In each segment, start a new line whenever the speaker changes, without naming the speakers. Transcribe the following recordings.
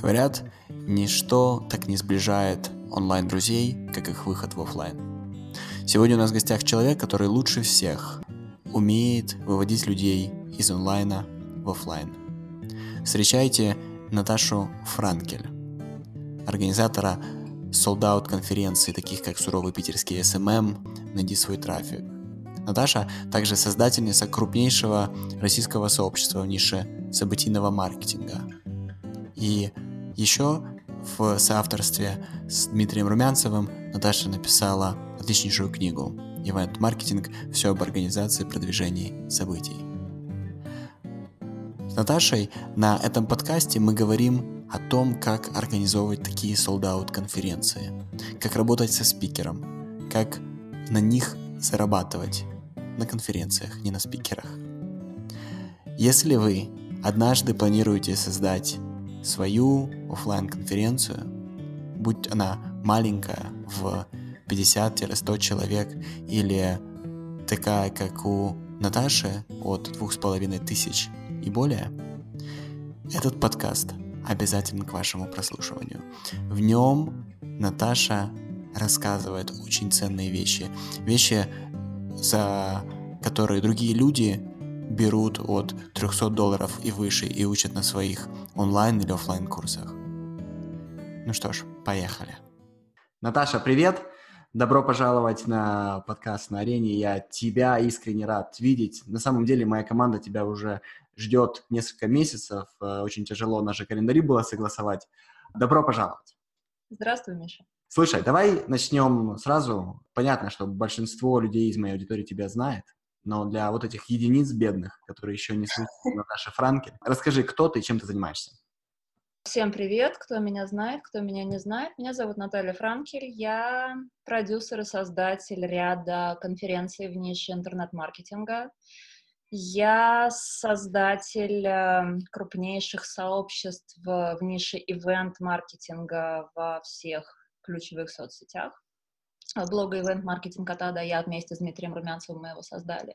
Говорят, ничто так не сближает онлайн-друзей, как их выход в офлайн. Сегодня у нас в гостях человек, который лучше всех умеет выводить людей из онлайна в офлайн. Встречайте Наташу Франкель, организатора sold out конференций, таких как суровый питерский SMM, найди свой трафик. Наташа также создательница крупнейшего российского сообщества в нише событийного маркетинга. И еще в соавторстве с Дмитрием Румянцевым Наташа написала отличнейшую книгу «Ивент-маркетинг. Все об организации продвижении событий». С Наташей на этом подкасте мы говорим о том, как организовывать такие солдат конференции, как работать со спикером, как на них зарабатывать на конференциях, не на спикерах. Если вы однажды планируете создать свою офлайн конференцию будь она маленькая в 50-100 человек или такая, как у Наташи от двух с половиной тысяч и более, этот подкаст обязательно к вашему прослушиванию. В нем Наташа рассказывает очень ценные вещи. Вещи, за которые другие люди берут от 300 долларов и выше и учат на своих онлайн или офлайн курсах. Ну что ж, поехали. Наташа, привет! Добро пожаловать на подкаст на арене. Я тебя искренне рад видеть. На самом деле моя команда тебя уже ждет несколько месяцев. Э, очень тяжело наши календари было согласовать. Добро пожаловать.
Здравствуй, Миша.
Слушай, давай начнем сразу. Понятно, что большинство людей из моей аудитории тебя знает, но для вот этих единиц бедных, которые еще не слышали Наташи Франки, расскажи, кто ты и чем ты занимаешься?
Всем привет, кто меня знает, кто меня не знает. Меня зовут Наталья Франкель. Я продюсер и создатель ряда конференций в нише интернет-маркетинга. Я создатель эм, крупнейших сообществ в нише ивент-маркетинга во всех ключевых соцсетях. Блога ивент-маркетинг от А до Я вместе с Дмитрием Румянцевым мы его создали.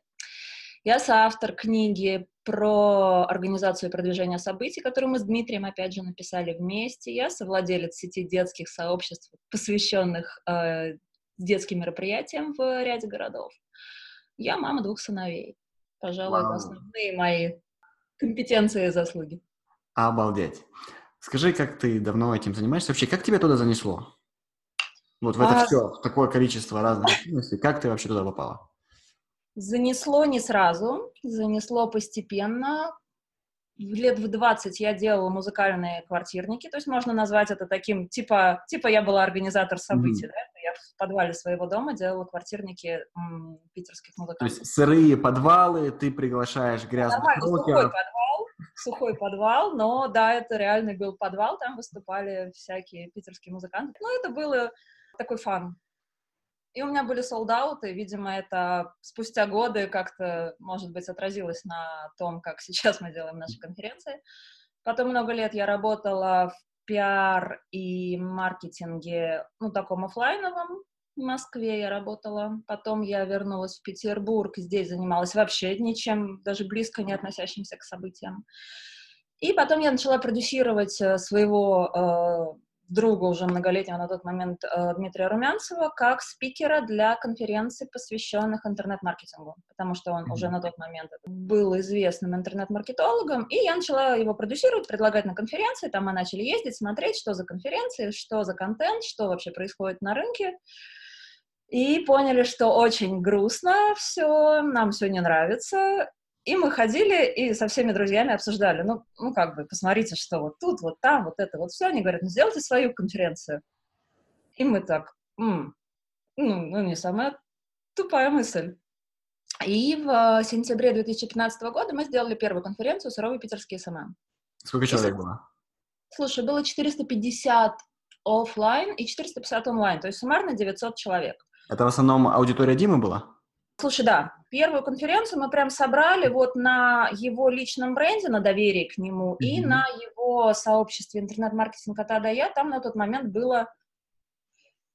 Я соавтор книги про организацию и продвижение событий, которую мы с Дмитрием, опять же, написали вместе. Я совладелец сети детских сообществ, посвященных э, детским мероприятиям в ряде городов. Я мама двух сыновей. Пожалуй, Вау. основные мои компетенции и заслуги.
Обалдеть. Скажи, как ты давно этим занимаешься? Вообще, как тебя туда занесло? Вот в это а... все, такое количество разных активностей. Как ты вообще туда попала?
Занесло не сразу, занесло постепенно. Лет в 20 я делала музыкальные квартирники, то есть можно назвать это таким, типа, типа я была организатор событий, mm-hmm. да? Я в подвале своего дома делала квартирники м, питерских музыкантов.
То есть сырые подвалы, ты приглашаешь грязных
Давай, сухой подвал, сухой подвал, но да, это реальный был подвал, там выступали всякие питерские музыканты. Ну, это было такой фан. И у меня были солдаты, видимо, это спустя годы как-то, может быть, отразилось на том, как сейчас мы делаем наши конференции. Потом много лет я работала в пиар и маркетинге, ну, таком офлайновом, в Москве я работала. Потом я вернулась в Петербург, здесь занималась вообще ничем, даже близко не относящимся к событиям. И потом я начала продюсировать э, своего э, друга уже многолетнего на тот момент э, Дмитрия Румянцева как спикера для конференций, посвященных интернет-маркетингу, потому что он mm-hmm. уже на тот момент был известным интернет-маркетологом, и я начала его продюсировать, предлагать на конференции, там мы начали ездить, смотреть, что за конференции, что за контент, что вообще происходит на рынке, и поняли, что очень грустно все, нам все не нравится, и мы ходили и со всеми друзьями обсуждали, ну, ну как бы, посмотрите, что вот тут, вот там, вот это, вот все. Они говорят, ну, сделайте свою конференцию. И мы так, М, ну, ну, не самая тупая мысль. И в э, сентябре 2015 года мы сделали первую конференцию «Суровый питерский SMM».
Сколько человек было?
Слушай, было 450 офлайн и 450 онлайн, то есть суммарно 900 человек.
Это в основном аудитория Димы была?
Слушай, да, первую конференцию мы прям собрали вот на его личном бренде, на доверии к нему, mm-hmm. и на его сообществе интернет-маркетинг от А до Я. Там на тот момент было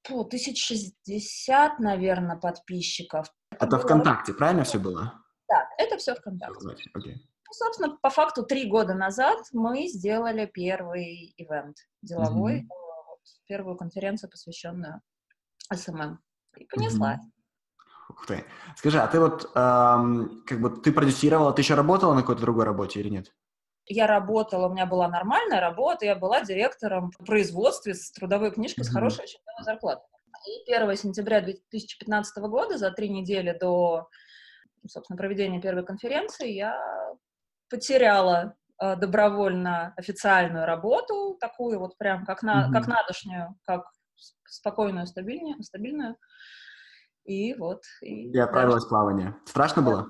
по 1060, наверное, подписчиков.
Это, это ВКонтакте, правильно все было?
Да, это все ВКонтакте.
Okay.
Ну, собственно, по факту три года назад мы сделали первый ивент деловой, mm-hmm. первую конференцию, посвященную SMM. И понеслась. Mm-hmm.
Ух ты. Скажи, а ты вот, эм, как бы, ты продюсировала, ты еще работала на какой-то другой работе или нет?
Я работала, у меня была нормальная работа, я была директором в производстве с трудовой книжкой mm-hmm. с хорошей очень зарплатой. И 1 сентября 2015 года, за три недели до, собственно, проведения первой конференции, я потеряла э, добровольно официальную работу, такую вот прям как, на, mm-hmm. как надошнюю, как спокойную, стабильную, стабильную. И вот.
И, и отправилась в плавание. Страшно было?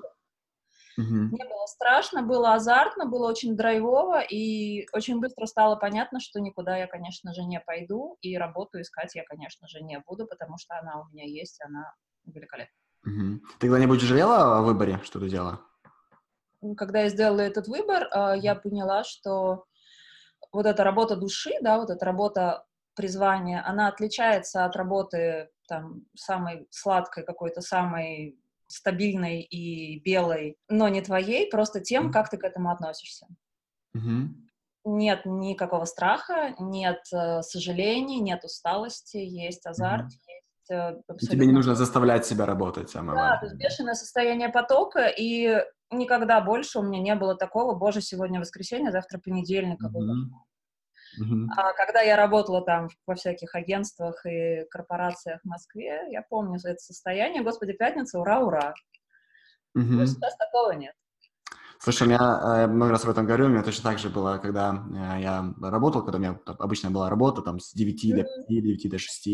Угу. Не было страшно, было азартно, было очень драйвово, и очень быстро стало понятно, что никуда я, конечно же, не пойду, и работу искать я, конечно же, не буду, потому что она у меня есть, она великолепна.
Угу. Ты когда-нибудь жалела о выборе, что ты делала?
Когда я сделала этот выбор, а, я поняла, что вот эта работа души, да, вот эта работа призвания, она отличается от работы там самой сладкой какой-то, самой стабильной и белой, но не твоей, просто тем, как ты к этому относишься. Mm-hmm. Нет никакого страха, нет э, сожалений, нет усталости, есть азарт, mm-hmm. есть
э, абсолютно... Тебе не нужно заставлять себя работать, самое
да, то есть бешеное состояние потока, и никогда больше у меня не было такого, боже, сегодня воскресенье, завтра понедельник, mm-hmm. Uh-huh. А когда я работала там во всяких агентствах и корпорациях в Москве, я помню это состояние, господи, пятница, ура, ура. Uh-huh. сейчас такого нет.
Слушай, меня, э, я много раз об этом говорю, у меня точно так же было, когда э, я работал, когда у меня обычно была работа там с 9 mm-hmm. до 5, 9 до 6,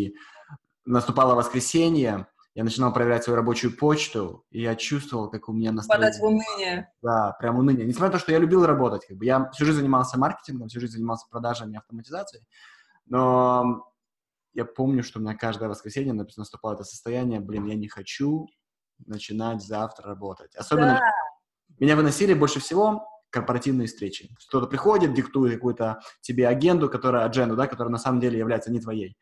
наступало воскресенье, я начинал проверять свою рабочую почту, и я чувствовал, как у меня
настроение... Падать в уныние.
Да, прям уныние. Несмотря на то, что я любил работать, как бы я всю жизнь занимался маркетингом, всю жизнь занимался продажами и автоматизацией, но я помню, что у меня каждое воскресенье наступало это состояние, блин, я не хочу начинать завтра работать. Особенно да. меня выносили больше всего корпоративные встречи. Кто-то приходит, диктует какую-то тебе агенду, которая, адженду, да, которая на самом деле является не твоей.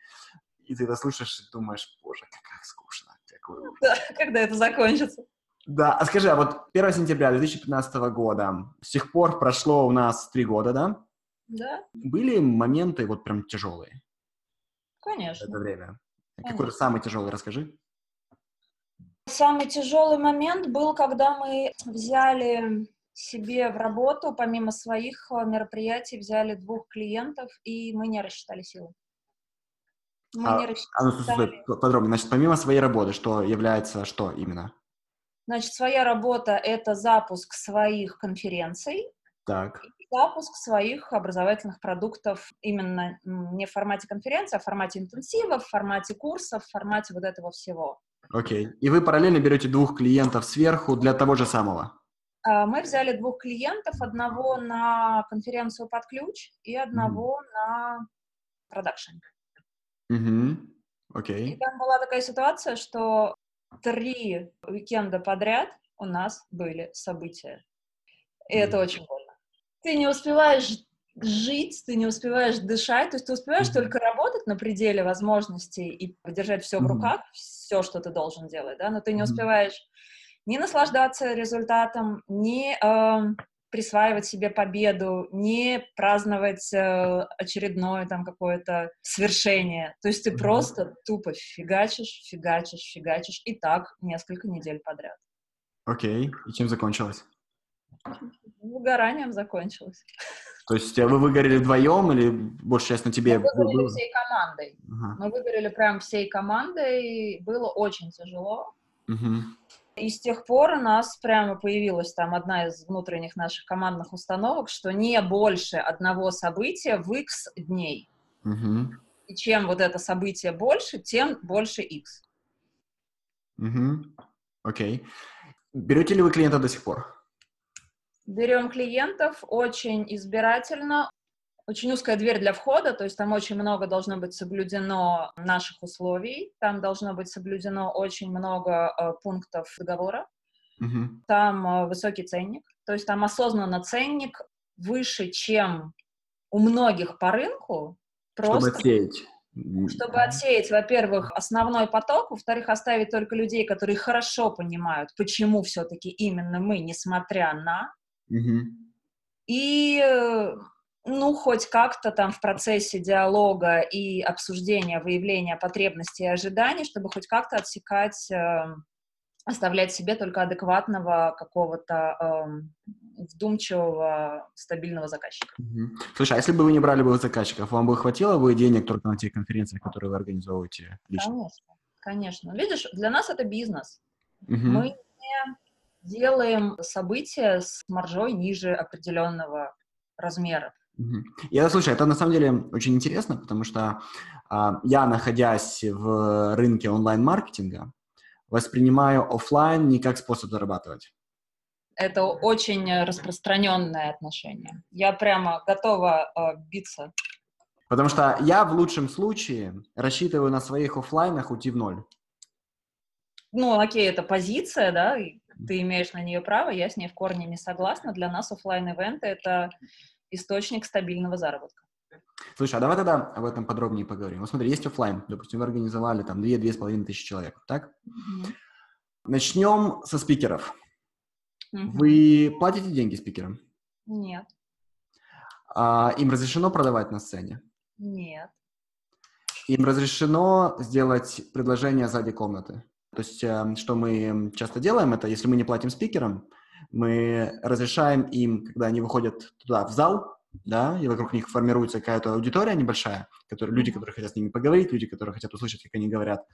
И ты это слышишь и думаешь, боже, как скучно
такую. Да, когда это закончится.
Да, а скажи, а вот 1 сентября 2015 года, с тех пор прошло у нас три года, да?
Да.
Были моменты вот прям тяжелые?
Конечно.
В это время. Какой-то самый тяжелый, расскажи.
Самый тяжелый момент был, когда мы взяли себе в работу, помимо своих э, мероприятий, взяли двух клиентов, и мы не рассчитали силы.
Мы а, не рассчитали. А, ну, подробнее. Значит, помимо своей работы, что является что именно?
Значит, своя работа — это запуск своих конференций,
так.
запуск своих образовательных продуктов именно не в формате конференции, а в формате интенсива, в формате курсов, в формате вот этого всего.
Окей. Okay. И вы параллельно берете двух клиентов сверху для того же самого?
А, мы взяли двух клиентов, одного на конференцию под ключ и одного mm. на продакшн.
Угу. Окей.
И там была такая ситуация, что три уикенда подряд у нас были события. И mm. это очень больно. Ты не успеваешь жить, ты не успеваешь дышать, то есть ты успеваешь только работать на пределе возможностей и держать все в руках, все, что ты должен делать, да, но ты не успеваешь не наслаждаться результатом, не э, присваивать себе победу, не праздновать э, очередное там какое-то свершение. То есть ты mm-hmm. просто тупо фигачишь, фигачишь, фигачишь, и так несколько недель подряд.
Окей. Okay. И чем закончилось?
Выгоранием закончилось.
То есть вы выгорели вдвоем или большая часть на тебе?
Мы выгорели всей командой. Uh-huh. Мы выгорели прям всей командой. Было очень тяжело. Uh-huh. И с тех пор у нас прямо появилась там одна из внутренних наших командных установок, что не больше одного события в X дней.
Угу.
И чем вот это событие больше, тем больше X.
Угу. Окей. Берете ли вы клиентов до сих пор?
Берем клиентов очень избирательно, очень узкая дверь для входа, то есть там очень много должно быть соблюдено наших условий, там должно быть соблюдено очень много э, пунктов договора,
uh-huh.
там э, высокий ценник, то есть там осознанно ценник выше, чем у многих по рынку.
Просто, чтобы отсеять.
Чтобы отсеять, во-первых, основной поток, во-вторых, оставить только людей, которые хорошо понимают, почему все-таки именно мы, несмотря на,
Мгм.
И, э, ну, хоть как-то там в процессе диалога и обсуждения, выявления потребностей и ожиданий, чтобы хоть как-то отсекать, э, оставлять себе только адекватного какого-то эм, вдумчивого, стабильного заказчика.
Мгм. Слушай, а если бы вы не брали бы заказчиков, вам бы хватило бы денег только на тех конференциях, которые вы организовываете лично?
Конечно, конечно. Видишь, для нас это бизнес.
Мгм.
Мы не делаем события с маржой ниже определенного размера.
Мгм. И это, слушай, это на самом деле очень интересно, потому что а, я, находясь в рынке онлайн-маркетинга, воспринимаю оффлайн не как способ зарабатывать.
Это очень распространенное отношение. Я прямо готова э, биться.
Потому что я в лучшем случае рассчитываю на своих оффлайнах уйти в ноль.
Ну, окей, это позиция, да, ты имеешь на нее право, я с ней в корне не согласна. Для нас оффлайн ивенты это источник стабильного заработка.
Слушай, а давай тогда об этом подробнее поговорим. Вот смотри, есть оффлайн, допустим, вы организовали там 2-2,5 тысячи человек, так? Начнем со спикеров.
Мгм.
Вы платите деньги спикерам?
Нет,
А, им разрешено продавать на сцене?
нет.
Им разрешено сделать предложение сзади комнаты. То есть, э, что мы часто делаем, это если мы не платим спикерам, мы разрешаем им, когда они выходят туда, в зал, да, и вокруг них формируется какая-то аудитория небольшая, которые, люди, которые хотят с ними поговорить, люди, которые хотят услышать, как они говорят,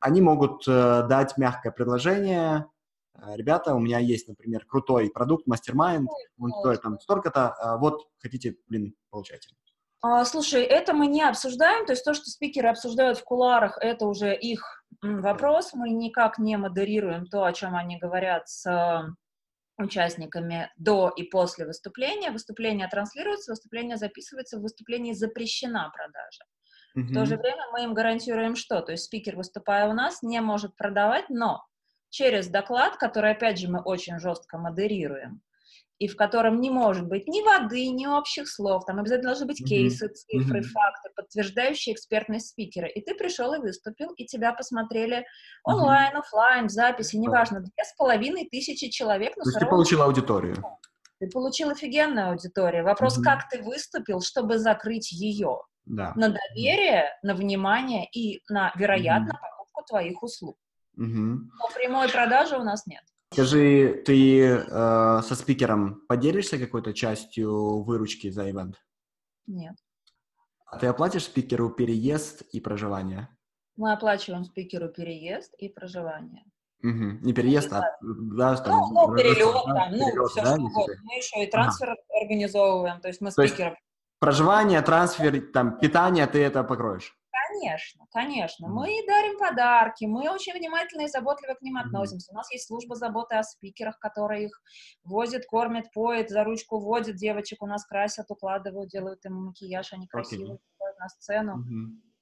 они могут э, дать мягкое предложение. Э, Ребята, у меня есть, например, крутой продукт, мастер-майнд, он стоит там столько-то, а вот хотите, блин, получайте.
А, слушай, это мы не обсуждаем, то есть то, что спикеры обсуждают в кулуарах, это уже их вопрос, мы никак не модерируем то, о чем они говорят с участниками до и после выступления. Выступление транслируется, выступление записывается, в выступлении запрещена продажа. В то же время мы им гарантируем что? То есть спикер, выступая у нас, не может продавать, но через доклад, который, опять же, мы очень жестко модерируем, и в котором не может быть ни воды, ни общих слов, там обязательно должны быть кейсы, цифры,
Мгм.
факты, подтверждающие экспертность спикера. И ты пришел и выступил, и тебя посмотрели онлайн, офлайн, в записи, неважно, две с половиной тысячи человек,
То есть ты получил аудиторию.
ты получил офигенную аудиторию. Вопрос,
Мгм.
как ты выступил, чтобы закрыть ее
Да.
на доверие, на внимание и на, вероятно, покупку твоих услуг.
Мгм.
Но прямой продажи у нас нет.
Скажи, ты э, со спикером поделишься какой-то частью выручки за ивент?
Нет.
А ты оплатишь спикеру переезд и проживание?
Мы оплачиваем спикеру переезд и проживание.
Мгм. Не переезд, а да, там,
Ну, ну, перелет,
да,
там, ну,
перелет,
все
да,
что угодно. Мы еще и трансфер организовываем, то есть мы
То есть-
спикера...
Проживание, трансфер, там, питание, ты это покроешь?
Конечно, конечно. Мы дарим подарки, мы очень внимательно и заботливо к ним относимся. У нас есть служба заботы о спикерах, которая их возит, кормит, поет, за ручку водит, девочек у нас красят, укладывают, делают им макияж, они красивые, выходят на сцену.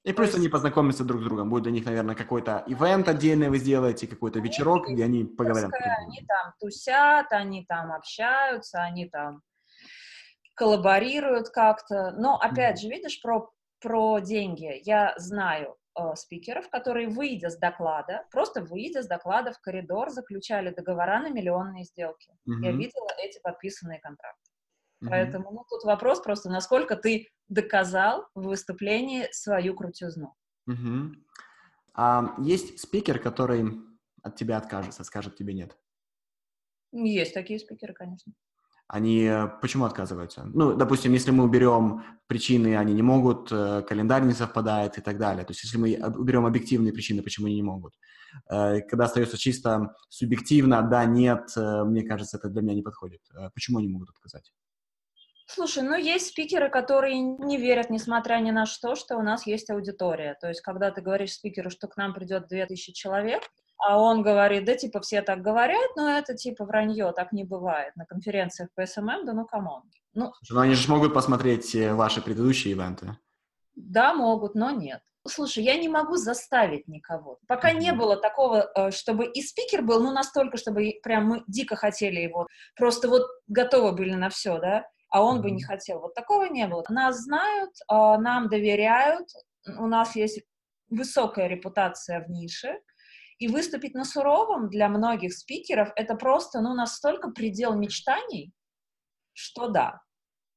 И плюс они познакомятся друг с другом. Будет для них, наверное, какой-то ивент отдельный вы сделаете, какой-то вечерок, где они поговорят.
Они там тусят, они там общаются, они там коллаборируют как-то. Но, опять же, видишь, про, про деньги. Я знаю э, спикеров, которые, выйдя с доклада, просто выйдя с доклада в коридор, заключали договора на миллионные сделки. Я
Мгм.
видела эти подписанные контракты.
Мгм.
Поэтому ну, тут вопрос просто, насколько ты доказал в выступлении свою крутизну.
Мгм. А есть спикер, который от тебя откажется, скажет тебе нет?
Есть такие спикеры, конечно.
Они э, почему отказываются? Ну, допустим, если мы уберем причины, они не могут, э, календарь не совпадает и так далее. То есть, если мы уберем объективные причины, почему они не могут. Э, Когда остается чисто субъективно, да, нет, мне кажется, это для меня не подходит. Почему они могут отказать?
Слушай, ну есть спикеры, которые не верят, несмотря ни на что, что у нас есть аудитория. То есть, когда ты говоришь спикеру, что к нам придет 2000 человек, а он говорит, да, типа, все так говорят, но это, типа, вранье, так не бывает. На конференциях по SMM, да ну, come on. Ну,
Слушай, ну они же могут посмотреть э, ваши предыдущие ивенты.
да, могут, но нет. Слушай, я не могу заставить никого. Пока не было такого, э, чтобы и спикер был, ну, настолько, чтобы прям мы дико хотели его, просто вот готовы были на все, да, а он бы не хотел. Вот такого не было. Нас знают, э, нам доверяют, у нас есть высокая репутация в нише, и выступить на суровом для многих спикеров это просто, ну, настолько предел мечтаний, что да.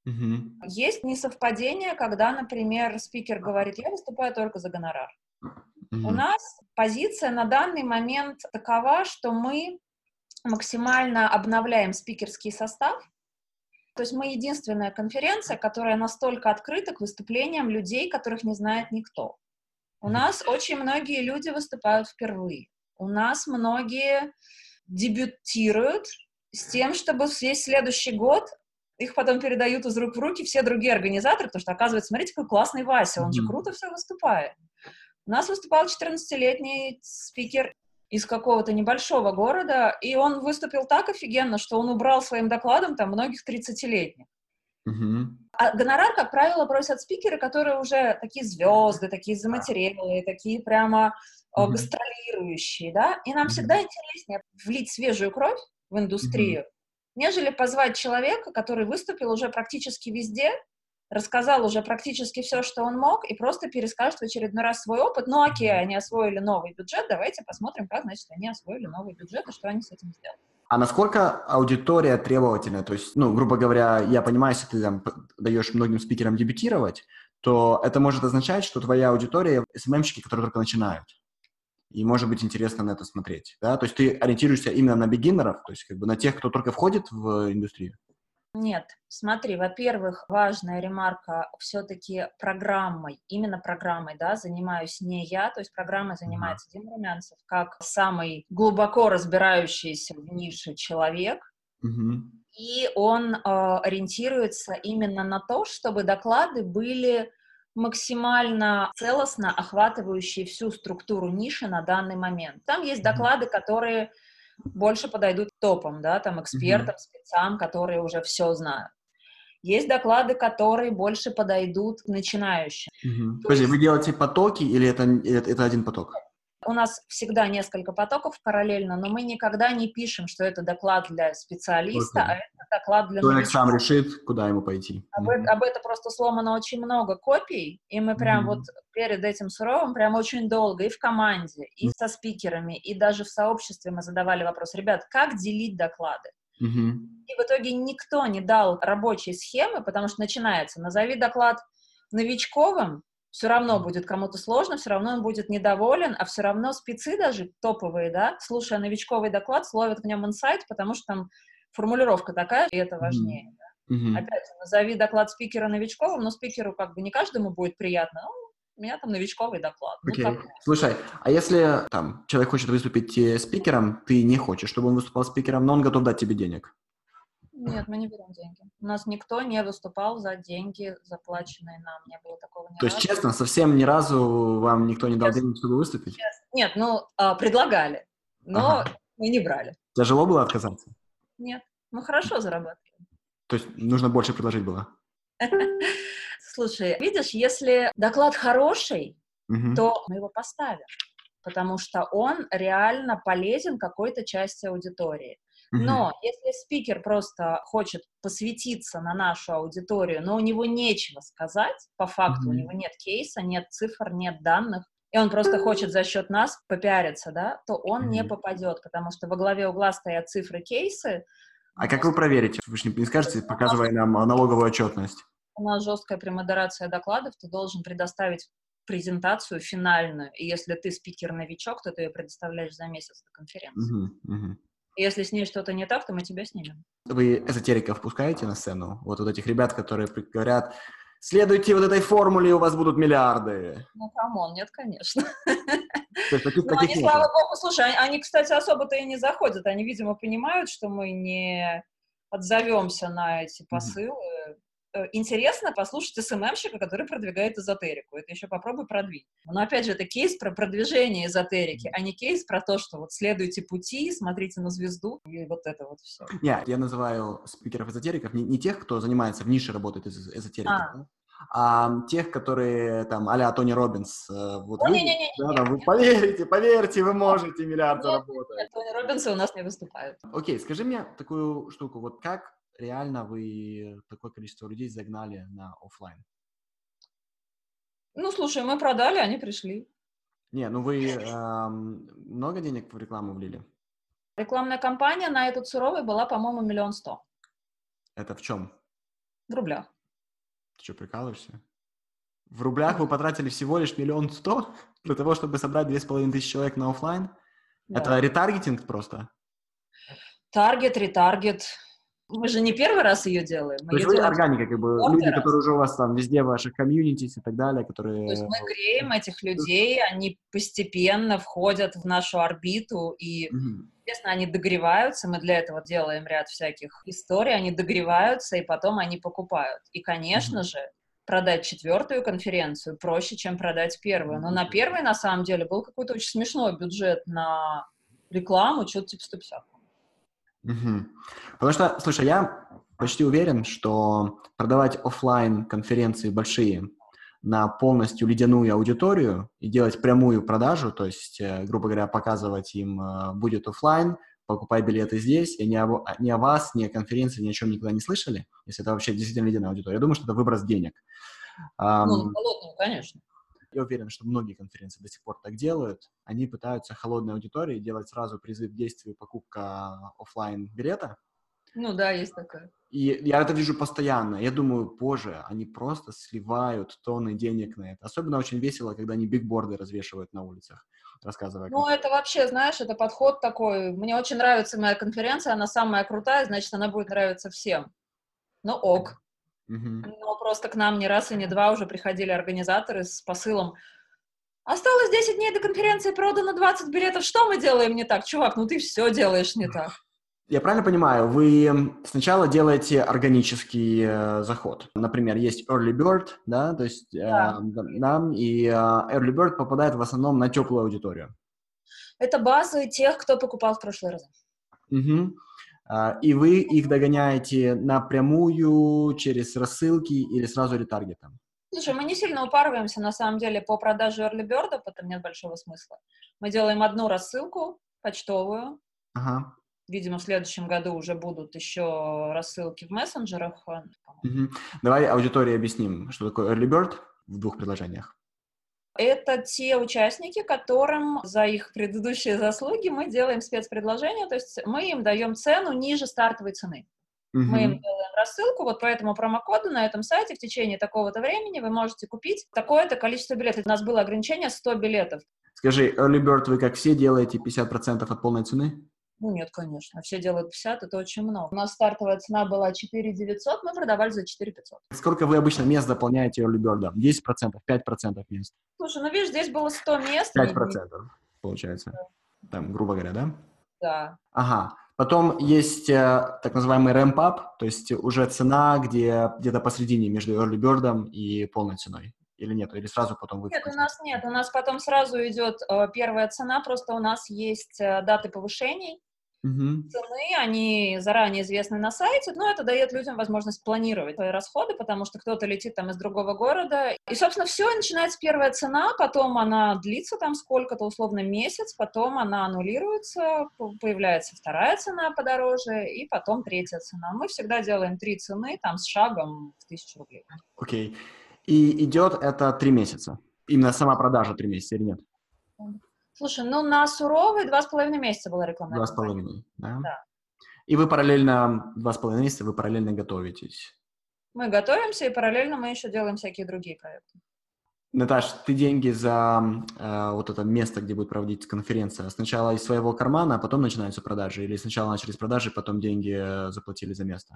Мгм.
Есть несовпадение, когда, например, спикер говорит, я выступаю только за гонорар. У
Мгм.
нас позиция на данный момент такова, что мы максимально обновляем спикерский состав. То есть мы единственная конференция, которая настолько открыта к выступлениям людей, которых не знает никто. У нас очень многие люди выступают впервые. У нас многие дебютируют с тем, чтобы весь следующий год их потом передают из рук в руки все другие организаторы, потому что, оказывается, смотрите, какой классный Вася, он же круто все выступает. У нас выступал 14-летний спикер из какого-то небольшого города, и он выступил так офигенно, что он убрал своим докладом там многих 30-летних.
Мгм.
А гонорар, как правило, просят спикеры, которые уже такие звезды, такие заматерелые, такие прямо
Мгм.
гастролирующие, да, и нам всегда интереснее влить свежую кровь в индустрию, нежели позвать человека, который выступил уже практически везде, рассказал уже практически все, что он мог, и просто перескажет в очередной раз свой опыт. Ну, окей, они освоили новый бюджет, давайте посмотрим, как, значит, они освоили новый бюджет и что они с этим сделали.
А насколько аудитория требовательная? То есть, ну, грубо говоря, я понимаю, если ты там даешь многим спикерам дебютировать, то это может означать, что твоя аудитория — СММщики, которые только начинают. И может быть интересно на это смотреть, да? То есть ты ориентируешься именно на бигинеров, то есть как бы на тех, кто только входит в индустрию?
Нет, смотри, во-первых, важная ремарка, все-таки программой, именно программой, да, занимаюсь не я, то есть программой занимается Дима Румянцев, как самый глубоко разбирающийся в нише человек,
Мгм.
и он э, ориентируется именно на то, чтобы доклады были максимально целостно охватывающие всю структуру ниши на данный момент. Там есть доклады, которые больше подойдут топам, да, там экспертам, спецам, которые уже все знают. Есть доклады, которые больше подойдут к начинающим.
Мгм.
То
Подожди,
есть-
вы делаете потоки или это, это, это один поток?
У нас всегда несколько потоков параллельно, но мы никогда не пишем, что это доклад для специалиста,
Окей.
а это доклад для
Человек
новичка.
сам решит, куда ему пойти.
Об, э- об это просто сломано очень много копий, и мы прям
Мгм.
вот перед этим суровым прям очень долго и в команде, и
Мгм.
со спикерами, и даже в сообществе мы задавали вопрос, ребят, как делить доклады?
Мгм.
И в итоге никто не дал рабочей схемы, потому что начинается, назови доклад новичковым, все равно будет кому-то сложно, все равно он будет недоволен, а все равно спецы даже топовые, да, слушая новичковый доклад, словят в нем инсайт, потому что там формулировка такая, и это важнее.
Мгм.
Опять же, назови доклад спикера новичковым, но спикеру как бы не каждому будет приятно. Ну, у меня там новичковый доклад. Ну,
Окей.
так.
Слушай, а если там человек хочет выступить э, спикером, ты не хочешь, чтобы он выступал спикером, но он готов дать тебе денег?
Нет, мы не берем деньги. У нас никто не выступал за деньги, заплаченные нам. Не было такого ни
То есть, честно, совсем ни разу вам никто не дал
Честно.
денег, чтобы выступить?
Нет, ну, а, предлагали, но
Ага.
мы не брали.
Тяжело было отказаться?
Нет, мы хорошо зарабатываем.
То есть нужно больше предложить было?
Слушай, видишь, если доклад хороший,
Мгм.
то мы его поставим, потому что он реально полезен какой-то части аудитории. Но если спикер просто хочет посвятиться на нашу аудиторию, но у него нечего сказать, по факту у него нет кейса, нет цифр, нет данных, и он просто хочет за счет нас попиариться, да, то он не попадет, потому что во главе угла стоят цифры, кейсы.
А как вы проверите? Вы же не скажете, показывая нам налоговую отчетность?
У нас жесткая премодерация докладов, ты должен предоставить презентацию финальную, и если ты спикер-новичок, то ты ее предоставляешь за месяц до конференции.
Мгм, мгм.
Если с ней что-то не так, то мы тебя снимем.
Вы эзотериков пускаете на сцену? Вот, вот этих ребят, которые говорят, следуйте вот этой формуле, и у вас будут миллиарды.
Ну, come on, нет, конечно.
То есть таких,
Ну,
таких
они,
нету.
слава богу, слушай, они, они, кстати, особо-то и не заходят. Они, видимо, понимают, что мы не отзовемся на эти посылы. Э, Интересно послушать SMM щика, который продвигает эзотерику. Это еще попробуй продвинь. Но, опять же, это кейс про продвижение эзотерики, а не кейс про то, что вот следуйте пути, смотрите на звезду и вот это вот все.
Нет, я называю спикеров-эзотериков не, не тех, кто занимается в нише, работает из эзотерики,
А.
да, а тех, которые там а-ля Тони Робинс. э, Вот
О,
вы,
не-не-не,
да, там, вы поверите, поверьте, вы можете миллиард заработать.
Тони Робинсы у нас не выступают.
Окей, скажи мне такую штуку, вот как реально вы такое количество людей загнали на оффлайн?
Ну, слушай, мы продали, они пришли.
Не, ну вы эм, много денег в рекламу влили?
Рекламная кампания на этот суровый была, по-моему, миллион сто.
Это в чем?
В рублях.
Ты что, прикалываешься? В рублях вы потратили всего лишь миллион сто для того, чтобы собрать две с половиной тысячи человек на офлайн? Да. Это ретаргетинг просто?
Таргет, ретаргет. Мы же не первый раз ее делаем. Мы
То есть вы органика, как бы, люди, раз. которые уже у вас там везде, в ваших комьюнитис и так далее, которые...
То есть мы греем этих людей, они постепенно входят в нашу орбиту, и, угу. естественно, они догреваются, мы для этого делаем ряд всяких историй, они догреваются, и потом они покупают. И, конечно угу. же, продать четвертую конференцию проще, чем продать первую. Но на первой, на самом деле, был какой-то очень смешной бюджет на рекламу, что-то типа 150.
Угу. Потому что, слушай, я почти уверен, что продавать офлайн конференции большие на полностью ледяную аудиторию и делать прямую продажу, то есть, э, грубо говоря, показывать им э, будет офлайн, покупай билеты здесь, и ни о, ни о вас, ни о конференции, ни о чем никогда не слышали, если это вообще действительно ледяная аудитория. Я думаю, что это выброс денег.
Ну, холодную, конечно.
Я уверен, что многие конференции до сих пор так делают. Они пытаются холодной аудитории делать сразу призыв к действию покупка офлайн билета.
Ну да, есть такое.
И я это вижу постоянно. Я думаю, боже, они просто сливают тонны денег на это. Особенно очень весело, когда они бигборды развешивают на улицах, рассказывая.
Ну, это вообще, знаешь, это подход такой. Мне очень нравится моя конференция, она самая крутая, значит, она будет нравиться всем. Ну, ок. Но просто к нам не раз и не два уже приходили организаторы с посылом Осталось 10 дней до конференции, продано 20 билетов. Что мы делаем не так? Чувак, ну ты все делаешь не так.
Я правильно понимаю, вы сначала делаете органический э, заход. Например, есть early bird, да, то есть э, да. Да, и э, early bird попадает в основном на теплую аудиторию.
Это базы тех, кто покупал в прошлый раз.
Угу. И вы их догоняете напрямую через рассылки или сразу ретаргетом?
Слушай, мы не сильно упарываемся, на самом деле, по продаже early bird, потому нет большого смысла. Мы делаем одну рассылку почтовую.
Ага.
Видимо, в следующем году уже будут еще рассылки в мессенджерах.
Угу. Давай аудитории объясним, что такое early bird в двух предложениях.
Это те участники, которым за их предыдущие заслуги мы делаем спецпредложение, то есть мы им даем цену ниже стартовой цены. Угу. Мы им делаем рассылку, вот по этому промокоду на этом сайте в течение такого-то времени вы можете купить такое-то количество билетов. У нас было ограничение 100 билетов.
Скажи, Early Bird вы как все делаете 50% от полной цены?
Ну нет, конечно. Все делают 50, это очень много. У нас стартовая цена была 4 900, мы продавали за 4 500.
Сколько вы обычно мест заполняете Early Bird? 10%, 5% мест?
Слушай, ну видишь, здесь было 100 мест.
5% и... получается. Да. Там, грубо говоря, да?
Да.
Ага. Потом есть э, так называемый ramp-up, то есть уже цена, где где-то посредине между early bird и полной ценой. Или нет? Или сразу потом вы...
Нет, у нас нет. У нас потом сразу идет э, первая цена, просто у нас есть э, даты повышений, Угу. Цены, они заранее известны на сайте, но это дает людям возможность планировать свои расходы, потому что кто-то летит там из другого города. И, собственно, все, начинается первая цена, потом она длится там сколько-то, условно, месяц, потом она аннулируется, появляется вторая цена подороже, и потом третья цена. Мы всегда делаем три цены, там, с шагом в тысячу рублей.
Окей. Okay. И идет это три месяца? Именно сама продажа три месяца или нет?
Слушай, ну на суровый два с половиной месяца была рекламная
Два с половиной, да? Да. И вы параллельно, два с половиной месяца, вы параллельно готовитесь?
Мы готовимся, и параллельно мы еще делаем всякие другие проекты.
Наташ, ты деньги за э, вот это место, где будет проводиться конференция, сначала из своего кармана, а потом начинаются продажи? Или сначала начались продажи, потом деньги э, заплатили за место?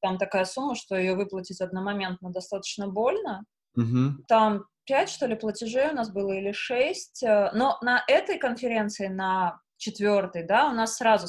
Там такая сумма, что ее выплатить одномоментно достаточно больно.
Угу.
Там пять, что ли, платежей у нас было или шесть. Э, но на этой конференции, на четвертой, да, у нас сразу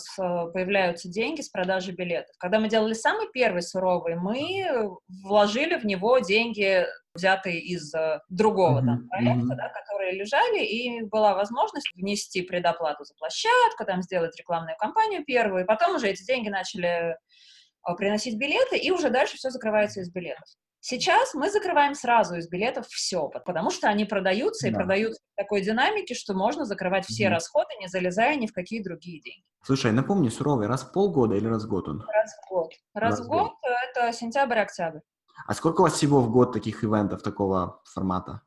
появляются деньги с продажи билетов. Когда мы делали самый первый суровый, мы вложили в него деньги, взятые из э, другого mm-hmm. там проекта, mm-hmm. да, которые лежали, и была возможность внести предоплату за площадку, там сделать рекламную кампанию первую, и потом уже эти деньги начали э, приносить билеты, и уже дальше все закрывается из билетов. Сейчас мы закрываем сразу из билетов все, потому что они продаются да. и продаются в такой динамике, что можно закрывать все mm. расходы, не залезая ни в какие другие деньги.
Слушай, напомни, суровый раз в полгода или раз в год он?
Раз в год. Раз, раз в год, год это сентябрь-октябрь.
А сколько у вас всего в год таких ивентов такого формата?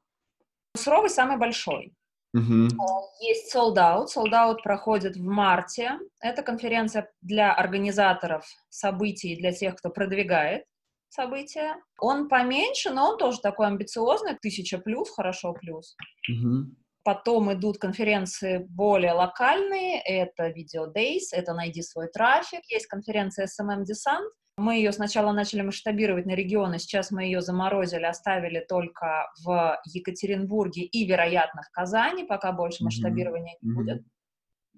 Суровый самый большой.
Мгм.
Есть Sold Out. Sold Out проходит в марте. Это конференция для организаторов событий, для тех, кто продвигает события. Он поменьше, но он тоже такой амбициозный, тысяча плюс, хорошо плюс.
Мгм.
Потом идут конференции более локальные, это Video Days, это «Найди свой трафик», есть конференция SMM Descent. Мы ее сначала начали масштабировать на регионы, сейчас мы ее заморозили, оставили только в Екатеринбурге и, вероятно, в Казани, пока больше
Мгм.
масштабирования не будет.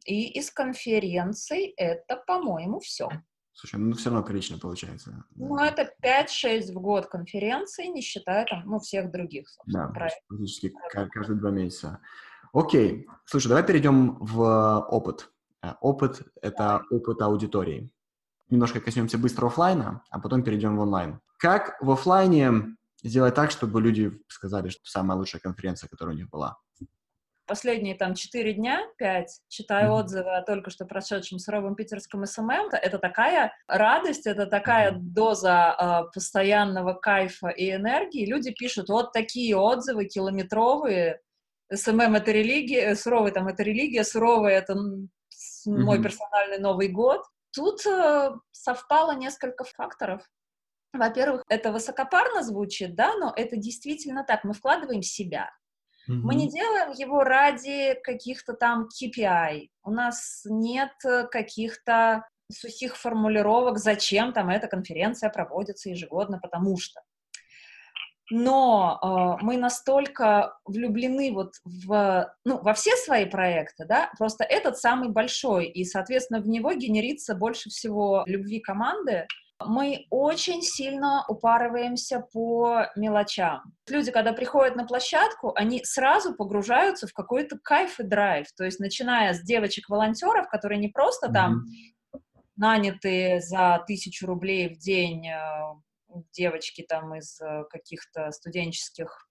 И из конференций это, по-моему, все.
Слушай, ну все равно прилично получается.
Ну, это 5-6 в год конференций, не считая там, ну, всех других, собственно,
Да,
проектов.
практически ка- каждые два месяца. Окей, слушай, давай перейдем в опыт. Э, Опыт — это опыт аудитории. Немножко коснемся быстро оффлайна, а потом перейдем в онлайн. Как в оффлайне сделать так, чтобы люди сказали, что самая лучшая конференция, которая у них была?
Последние там 4 дня, 5, читаю
Мгм.
отзывы о только что прошедшем суровом питерском SMM, это такая радость, это такая
Мгм.
доза а, постоянного кайфа и энергии. Люди пишут вот такие отзывы километровые. SMM — это религия, суровый там — это религия, суровый — это мой
Мгм.
персональный Новый год. Тут э, совпало несколько факторов. Во-первых, это высокопарно звучит, да, но это действительно так. Мы вкладываем себя. Мы не делаем его ради каких-то там KPI. У нас нет э, каких-то сухих формулировок, зачем там эта конференция проводится ежегодно, потому что. Но э, мы настолько влюблены вот в, ну, во все свои проекты, да, просто этот самый большой, и, соответственно, в него генерится больше всего любви команды, мы очень сильно упарываемся по мелочам. Люди, когда приходят на площадку, они сразу погружаются в какой-то кайф и драйв. То есть, начиная с девочек-волонтеров, которые не просто там
Мгм.
наняты за тысячу рублей в день э, девочки там из э, каких-то студенческих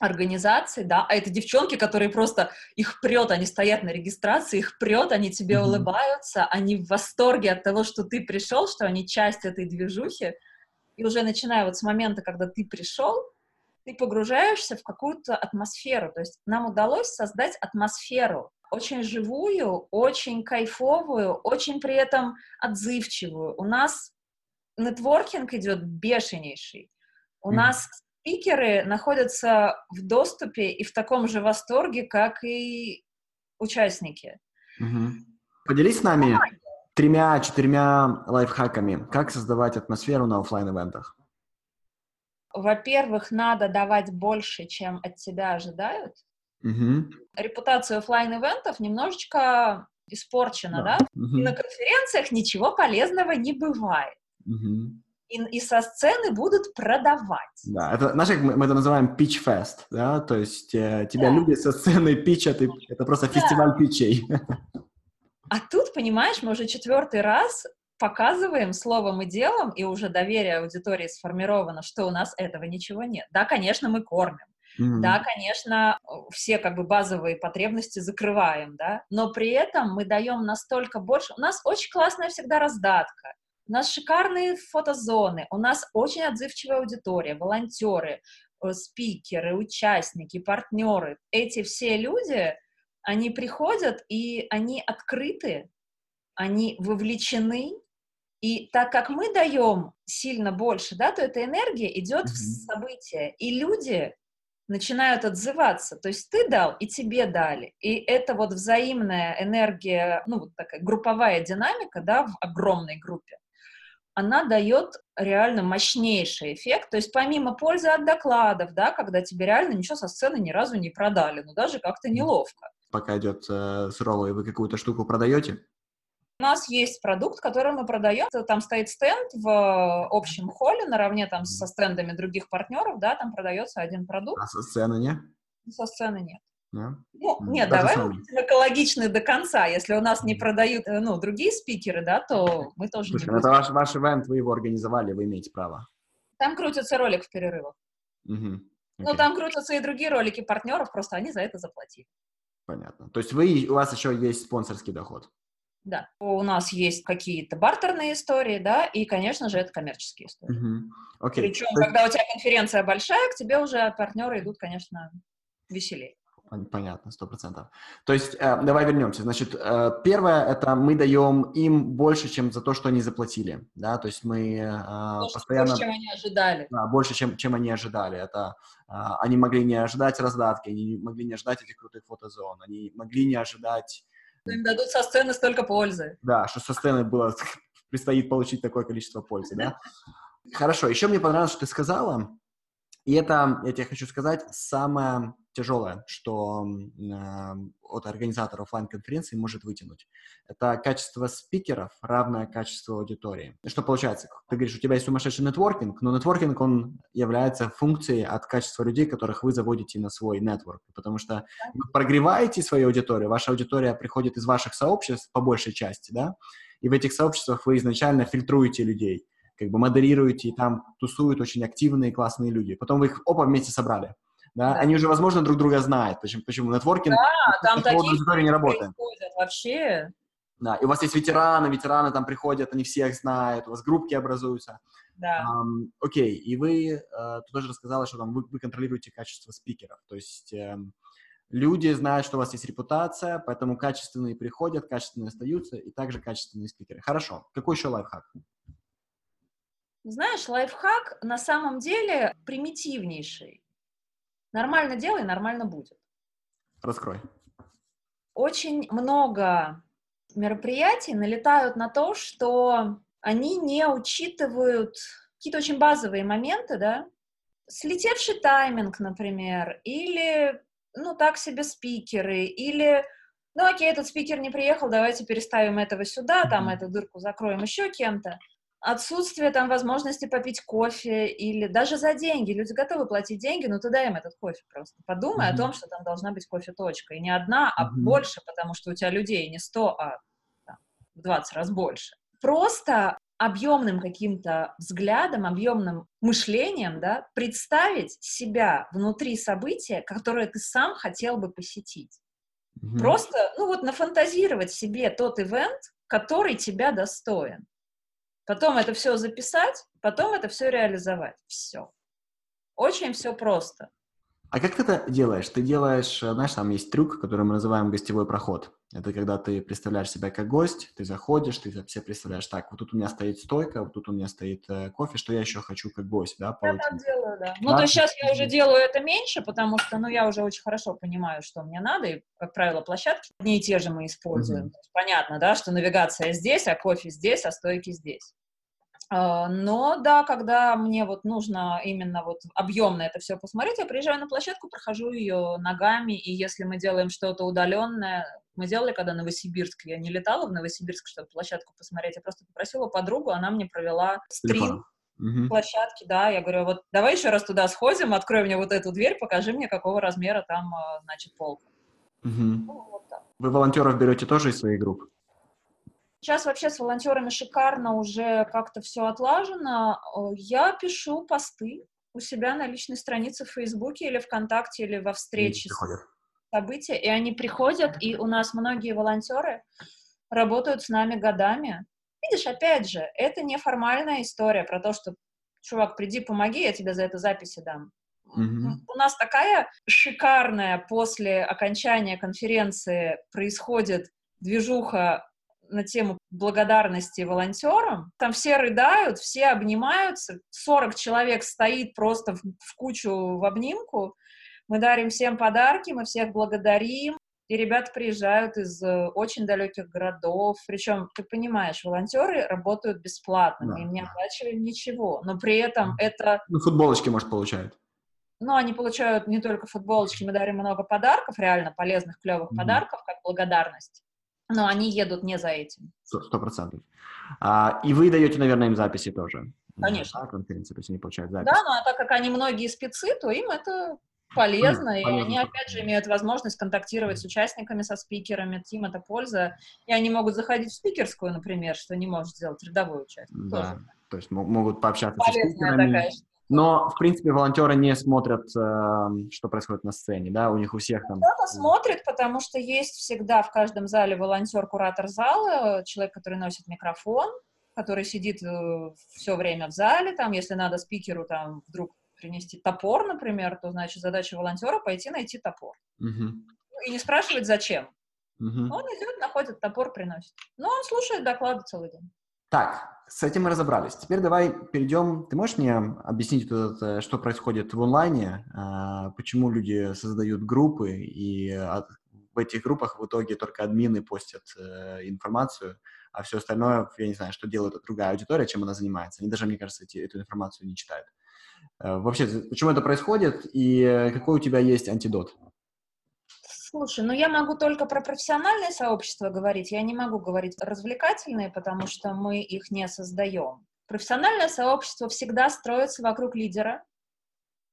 организаций, да, а это девчонки, которые просто их прет, они стоят на регистрации, их прет, они тебе
Мгм.
улыбаются, они в восторге от того, что ты пришел, что они часть этой движухи, и уже начиная вот с момента, когда ты пришел, ты погружаешься в какую-то атмосферу, то есть нам удалось создать атмосферу, очень живую, очень кайфовую, очень при этом отзывчивую. У нас нетворкинг идет бешенейший. У
Мгм.
нас спикеры находятся в доступе и в таком же восторге, как и участники.
Мгм. Поделись с нами тремя-четырьмя лайфхаками, как создавать атмосферу на оффлайн ивентах
Во-первых, надо давать больше, чем от тебя ожидают. Репутация оффлайн ивентов немножечко испорчена, да? И на конференциях ничего полезного не бывает. И, и со сцены будут продавать.
Да, это, знаешь, как мы, мы это называем pitch fest, да, то есть э, тебя
Да.
люди со сцены питчат, и это просто
Да.
фестиваль питчей.
А тут, понимаешь, мы уже четвертый раз показываем словом и делом, и уже доверие аудитории сформировано, что у нас этого ничего нет. Да, конечно, мы кормим.
Мгм.
Да, конечно, все как бы базовые потребности закрываем, да, но при этом мы даем настолько больше. У нас очень классная всегда раздатка, у нас шикарные фотозоны, у нас очень отзывчивая аудитория, волонтеры, э, спикеры, участники, партнеры. Эти все люди, они приходят, и они открыты, они вовлечены, и так как мы даем сильно больше, да, то эта энергия идет в
Мгм.
события, и люди начинают отзываться. То есть ты дал, и тебе дали. И это вот взаимная энергия, ну, вот такая групповая динамика, да, в огромной группе, она дает реально мощнейший эффект. То есть помимо пользы от докладов, да, когда тебе реально ничего со сцены ни разу не продали, ну, даже как-то неловко.
Пока идет э, суровый, вы какую-то штуку продаете?
У нас есть продукт, который мы продаем. Там стоит стенд в общем холле наравне там со стендами других партнеров, да, там продается один продукт,
А со сцены не?
со сцены нет.
Да?
Ну, нет,
даже
давай мы будем экологичны до конца. Если у нас не продают, э, ну, другие спикеры, да, то мы тоже
Слушай,
не
ну это
будем.
ваш, ваш ивент, вы его организовали, вы имеете право.
Там крутится ролик в перерывах.
Мгм.
Ну, там крутятся и другие ролики партнеров, просто они за это заплатили.
Понятно. То есть вы, у вас еще есть спонсорский доход.
Да. У нас есть какие-то бартерные истории, да, и, конечно же, это коммерческие истории.
Мгм. Окей.
Причем,
То
когда у тебя конференция большая, к тебе уже партнеры идут, конечно, веселее.
Понятно, сто процентов. То есть, э, давай вернемся. Значит, э, первое, это мы даем им больше, чем за то, что они заплатили, да, то есть мы э, больше, постоянно...
Больше, чем они ожидали.
Да, больше, чем, чем они ожидали. Это э, они могли не ожидать раздатки, они могли не ожидать этих крутых фотозон, они могли не ожидать...
Им дадут со сцены столько пользы.
Да, что со сцены было, предстоит получить такое количество пользы, да. Хорошо, еще мне понравилось, что ты сказала, и это, я тебе хочу сказать, самое тяжелое, что э, от организатора офлайн конференции может вытянуть. Это качество спикеров, равное качеству аудитории. Что получается? Ты говоришь, у тебя есть сумасшедший нетворкинг, но нетворкинг, он является функцией от качества людей, которых вы заводите на свой нетворк. Потому что вы прогреваете свою аудиторию, ваша аудитория приходит из ваших сообществ по большей части, да, и в этих сообществах вы изначально фильтруете людей, как бы модерируете, и там тусуют очень активные, классные люди. Потом вы их, опа, вместе собрали да? да. Они уже, возможно, друг друга знают. Почему? Почему? Нетворкинг
да, там такие не работает. вообще.
Да, и у вас есть ветераны, ветераны там приходят, они всех знают, у вас группки образуются.
Да.
Um, окей, и вы, uh, ты тоже рассказала, что там вы, вы контролируете качество спикеров, то есть um, люди знают, что у вас есть репутация, поэтому качественные приходят, качественные остаются, и также качественные спикеры. Хорошо, какой еще лайфхак?
Знаешь, лайфхак на самом деле примитивнейший. Нормально делай, нормально будет.
Раскрой.
Очень много мероприятий налетают на то, что они не учитывают какие-то очень базовые моменты, да, слетевший тайминг, например, или, ну, так себе спикеры, или, ну, окей, этот спикер не приехал, давайте переставим этого сюда, там эту дырку закроем еще кем-то отсутствие там возможности попить кофе или даже за деньги. Люди готовы платить деньги, но ты дай им этот кофе просто. Подумай mm-hmm. о том, что там должна быть кофе-точка. И не одна, а mm-hmm. больше, потому что у тебя людей не 100, а там, в 20 раз больше. Просто объемным каким-то взглядом, объемным мышлением, да, представить себя внутри события, которое ты сам хотел бы посетить. Mm-hmm. Просто, ну вот, нафантазировать себе тот ивент, который тебя достоин потом это все записать, потом это все реализовать. Все. Очень все просто.
А как ты это делаешь? Ты делаешь, э, знаешь, там есть трюк, который мы называем гостевой проход. Это когда ты представляешь себя как гость, ты заходишь, ты все представляешь, так, вот тут у меня стоит стойка, вот тут у меня стоит э, кофе, что я еще хочу как гость, да?
Я так делаю, да. Ну, да? то есть сейчас я уже делаю это меньше, потому что, ну, я уже очень хорошо понимаю, что мне надо, и, как правило, площадки одни и те же мы используем. Mm-hmm. Понятно, да, что навигация здесь, а кофе здесь, а стойки здесь. А, но да, когда мне вот нужно именно вот объемно это все посмотреть, я приезжаю на площадку, прохожу ее ногами, и если мы делаем что-то удаленное, мы делали, когда Новосибирск, я не летала в Новосибирск, чтобы площадку посмотреть, я просто попросила подругу, она мне провела стрим угу. площадки, да, я говорю, вот давай еще раз туда сходим, открой мне вот эту дверь, покажи мне, какого размера там, а, значит, полка.
Угу. Ну, вот Вы волонтеров берете тоже из своих групп?
Сейчас вообще с волонтерами шикарно уже как-то все отлажено. Я пишу посты у себя на личной странице в Фейсбуке или ВКонтакте, или во встрече события, и они приходят, и у нас многие волонтеры работают с нами годами. Видишь, опять же, это неформальная история про то, что, чувак, приди, помоги, я тебе за это записи дам. Mm-hmm. У нас такая шикарная после окончания конференции происходит движуха на тему благодарности волонтерам. Там все рыдают, все обнимаются, 40 человек стоит просто в, в кучу в обнимку. Мы дарим всем подарки, мы всех благодарим. И ребята приезжают из э, очень далеких городов. Причем, ты понимаешь, волонтеры работают бесплатно, да, им не оплачиваем ничего. Но при этом это...
Ну, футболочки, может, получают.
Ну, они получают не только футболочки, мы дарим много подарков, реально полезных, клевых mm-hmm. подарков, как благодарность но они едут не за этим.
Сто процентов. А, и вы даете, наверное, им записи тоже?
Конечно.
Да, конференции, то есть они получают записи.
Да, ну а так как они многие спецы, то им это полезно, mm, и полезно. они, опять же, имеют возможность контактировать с участниками, со спикерами, им это польза, и они могут заходить в спикерскую, например, что не может сделать рядовой участник.
Да, тоже. то есть могут пообщаться Полезная с спикерами. Такая но, в принципе, волонтеры не смотрят, э, что происходит на сцене, да, у них у всех там...
Кто-то смотрит, потому что есть всегда в каждом зале волонтер-куратор зала, человек, который носит микрофон, который сидит э, все время в зале, там, если надо спикеру там вдруг принести топор, например, то, значит, задача волонтера пойти найти топор.
Угу.
И не спрашивать, зачем.
Угу.
Он идет, находит топор, приносит. Но он слушает доклады целый день.
Так, с этим мы разобрались. Теперь давай перейдем. Ты можешь мне объяснить, что происходит в онлайне, а, почему люди создают группы, и в этих группах в итоге только админы постят э, информацию, а все остальное, я не знаю, что делает другая аудитория, чем она занимается. Они даже, мне кажется, эти, эту информацию не читают. Э, вообще, почему это происходит, и какой у тебя есть антидот?
Слушай, ну я могу только про профессиональное сообщество говорить, я не могу говорить развлекательные, потому что мы их не создаем. Профессиональное сообщество всегда строится вокруг лидера,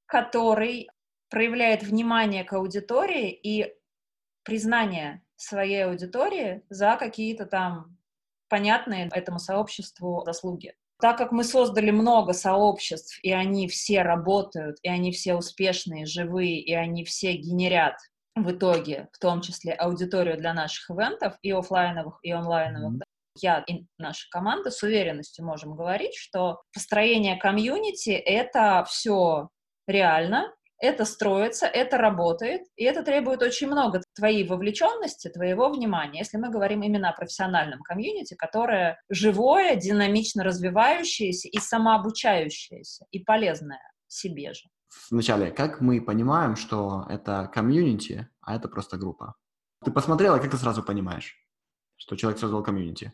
который проявляет внимание к аудитории и признание своей аудитории за какие-то там понятные этому сообществу заслуги. Так как мы создали много сообществ, и они все работают, и они все успешные, живые, и они все генерят в итоге, в том числе аудиторию для наших ивентов, и офлайновых, и онлайновых, mm-hmm. я и наша команда с уверенностью можем говорить, что построение комьюнити — это все реально, это строится, это работает, и это требует очень много твоей вовлеченности, твоего внимания, если мы говорим именно о профессиональном комьюнити, которое живое, динамично развивающееся и самообучающееся, и полезное себе же
вначале, как мы понимаем, что это комьюнити, а это просто группа? Ты посмотрела, как ты сразу понимаешь, что человек создал комьюнити?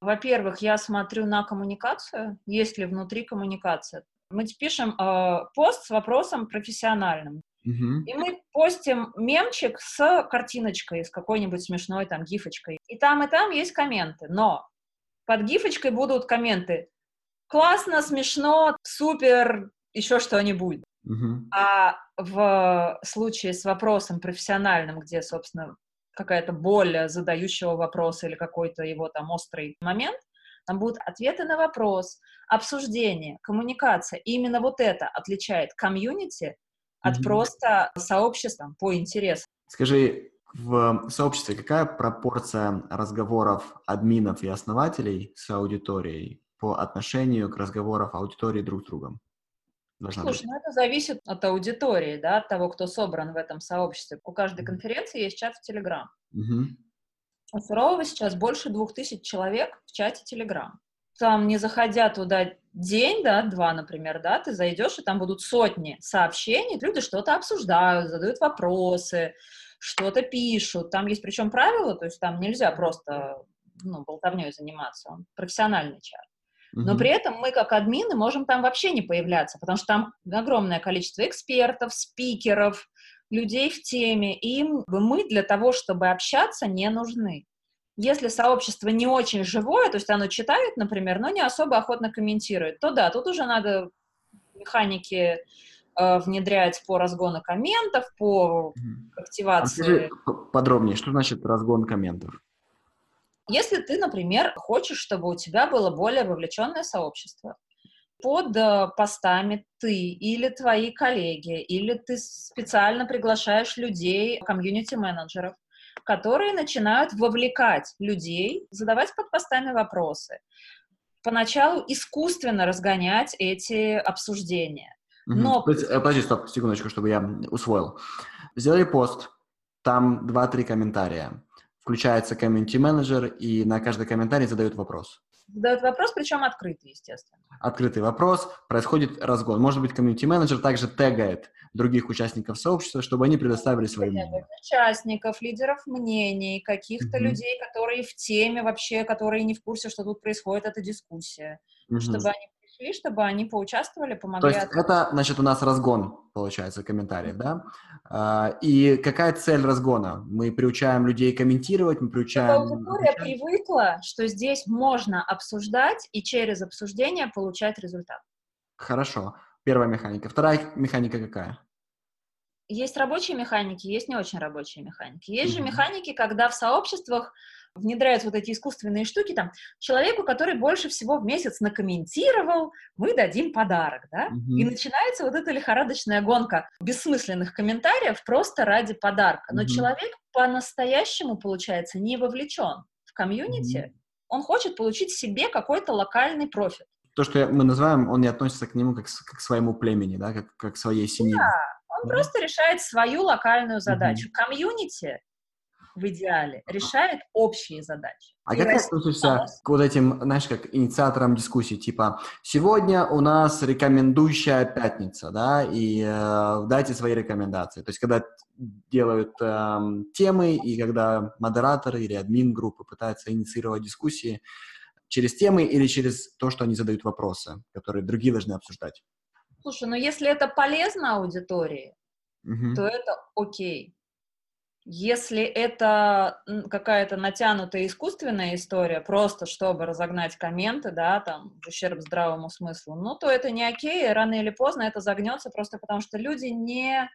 Во-первых, я смотрю на коммуникацию, есть ли внутри коммуникация. Мы пишем э, пост с вопросом профессиональным. И мы постим мемчик с картиночкой, с какой-нибудь смешной там гифочкой. И там, и там есть комменты. Но под гифочкой будут комменты «Классно, смешно, супер, еще что-нибудь».
Uh-huh.
А в случае с вопросом профессиональным, где, собственно, какая-то боль задающего вопроса или какой-то его там острый момент, там будут ответы на вопрос, обсуждение, коммуникация. И именно вот это отличает комьюнити от mm-hmm. просто сообщества по интересам.
Скажи, в сообществе какая пропорция разговоров админов и основателей с аудиторией по отношению к разговорам аудитории друг с другом?
Должна Слушай, быть? ну это зависит от аудитории, да, от того, кто собран в этом сообществе. У каждой конференции есть чат в Телеграм.
Угу.
У Сурового сейчас больше двух тысяч человек в чате Телеграм. Там, не заходя туда день, да, два, например, да, ты зайдешь, и там будут сотни сообщений, люди что-то обсуждают, задают вопросы, что-то пишут. Там есть причем правила, то есть там нельзя просто ну, болтовней заниматься. Он профессиональный чат. Но при этом мы, как админы, можем там вообще не появляться, потому что там огромное количество экспертов, спикеров, людей в теме, и им мы для того, чтобы общаться, не нужны. Если сообщество не очень живое, то есть оно читает, например, но не особо охотно комментирует, то да, тут уже надо механики э, внедрять по разгону комментов, по активации.
А подробнее, что значит разгон комментов?
Если ты, например, хочешь, чтобы у тебя было более вовлеченное сообщество, под э, постами ты или твои коллеги, или ты специально приглашаешь людей, комьюнити-менеджеров, которые начинают вовлекать людей, задавать под постами вопросы. Поначалу искусственно разгонять эти обсуждения.
Но... Угу. Подожди, стоп, секундочку, чтобы я усвоил. Сделали пост, там 2-3 комментария включается комьюнити-менеджер и на каждый комментарий задает вопрос.
Задает вопрос, причем открытый, естественно.
Открытый вопрос, происходит разгон. Может быть, комьюнити-менеджер также тегает других участников сообщества, чтобы они предоставили свои мнения.
Участников, лидеров мнений, каких-то mm-hmm. людей, которые в теме вообще, которые не в курсе, что тут происходит эта дискуссия, mm-hmm. чтобы они пришли, чтобы они поучаствовали, помогли.
То есть это, значит, у нас разгон, получается, комментариев, да? А, и какая цель разгона? Мы приучаем людей комментировать, мы приучаем...
Аудитория привыкла, что здесь можно обсуждать и через обсуждение получать результат.
Хорошо. Первая механика. Вторая механика какая?
Есть рабочие механики, есть не очень рабочие механики. Есть mm-hmm. же механики, когда в сообществах внедряют вот эти искусственные штуки, там, человеку, который больше всего в месяц накомментировал, мы дадим подарок, да? Mm-hmm. И начинается вот эта лихорадочная гонка бессмысленных комментариев просто ради подарка. Но mm-hmm. человек по-настоящему, получается, не вовлечен в комьюнити, mm-hmm. он хочет получить себе какой-то локальный профит.
то, что мы называем, он не относится к нему как, как к своему племени, да, как, как к своей семье.
Да, он да. просто решает свою локальную задачу. Угу. Комьюнити в идеале решает общие задачи.
А как ты относишься к вот этим, знаешь, как инициаторам дискуссий, типа, сегодня у нас рекомендующая пятница, да, и э, дайте свои рекомендации. То есть, когда делают э, темы, и когда модераторы или админ группы пытаются инициировать дискуссии через темы или через то, что они задают вопросы, которые другие должны обсуждать.
Слушай, ну если это полезно аудитории, угу. то это окей. Если это какая-то натянутая искусственная история, просто чтобы разогнать комменты, да, там, в ущерб здравому смыслу, ну, то это не окей, и рано или поздно это загнется просто потому, что люди не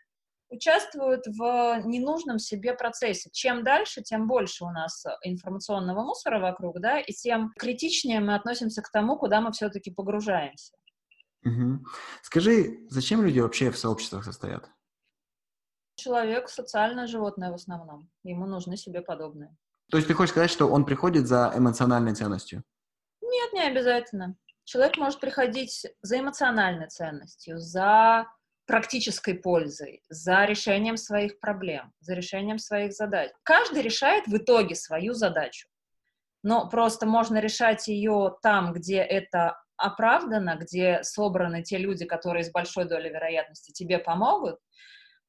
участвуют в ненужном себе процессе. Чем дальше, тем больше у нас информационного мусора вокруг, да, и тем критичнее мы относимся к тому, куда мы все-таки погружаемся.
Угу. Скажи, зачем люди вообще в сообществах состоят?
Человек социальное животное в основном. Ему нужны себе подобные.
То есть ты хочешь сказать, что он приходит за эмоциональной ценностью?
Нет, не обязательно. Человек может приходить за эмоциональной ценностью, за практической пользой, за решением своих проблем, за решением своих задач. Каждый решает в итоге свою задачу. Но просто можно решать ее там, где это оправдано, где собраны те люди, которые с большой долей вероятности тебе помогут,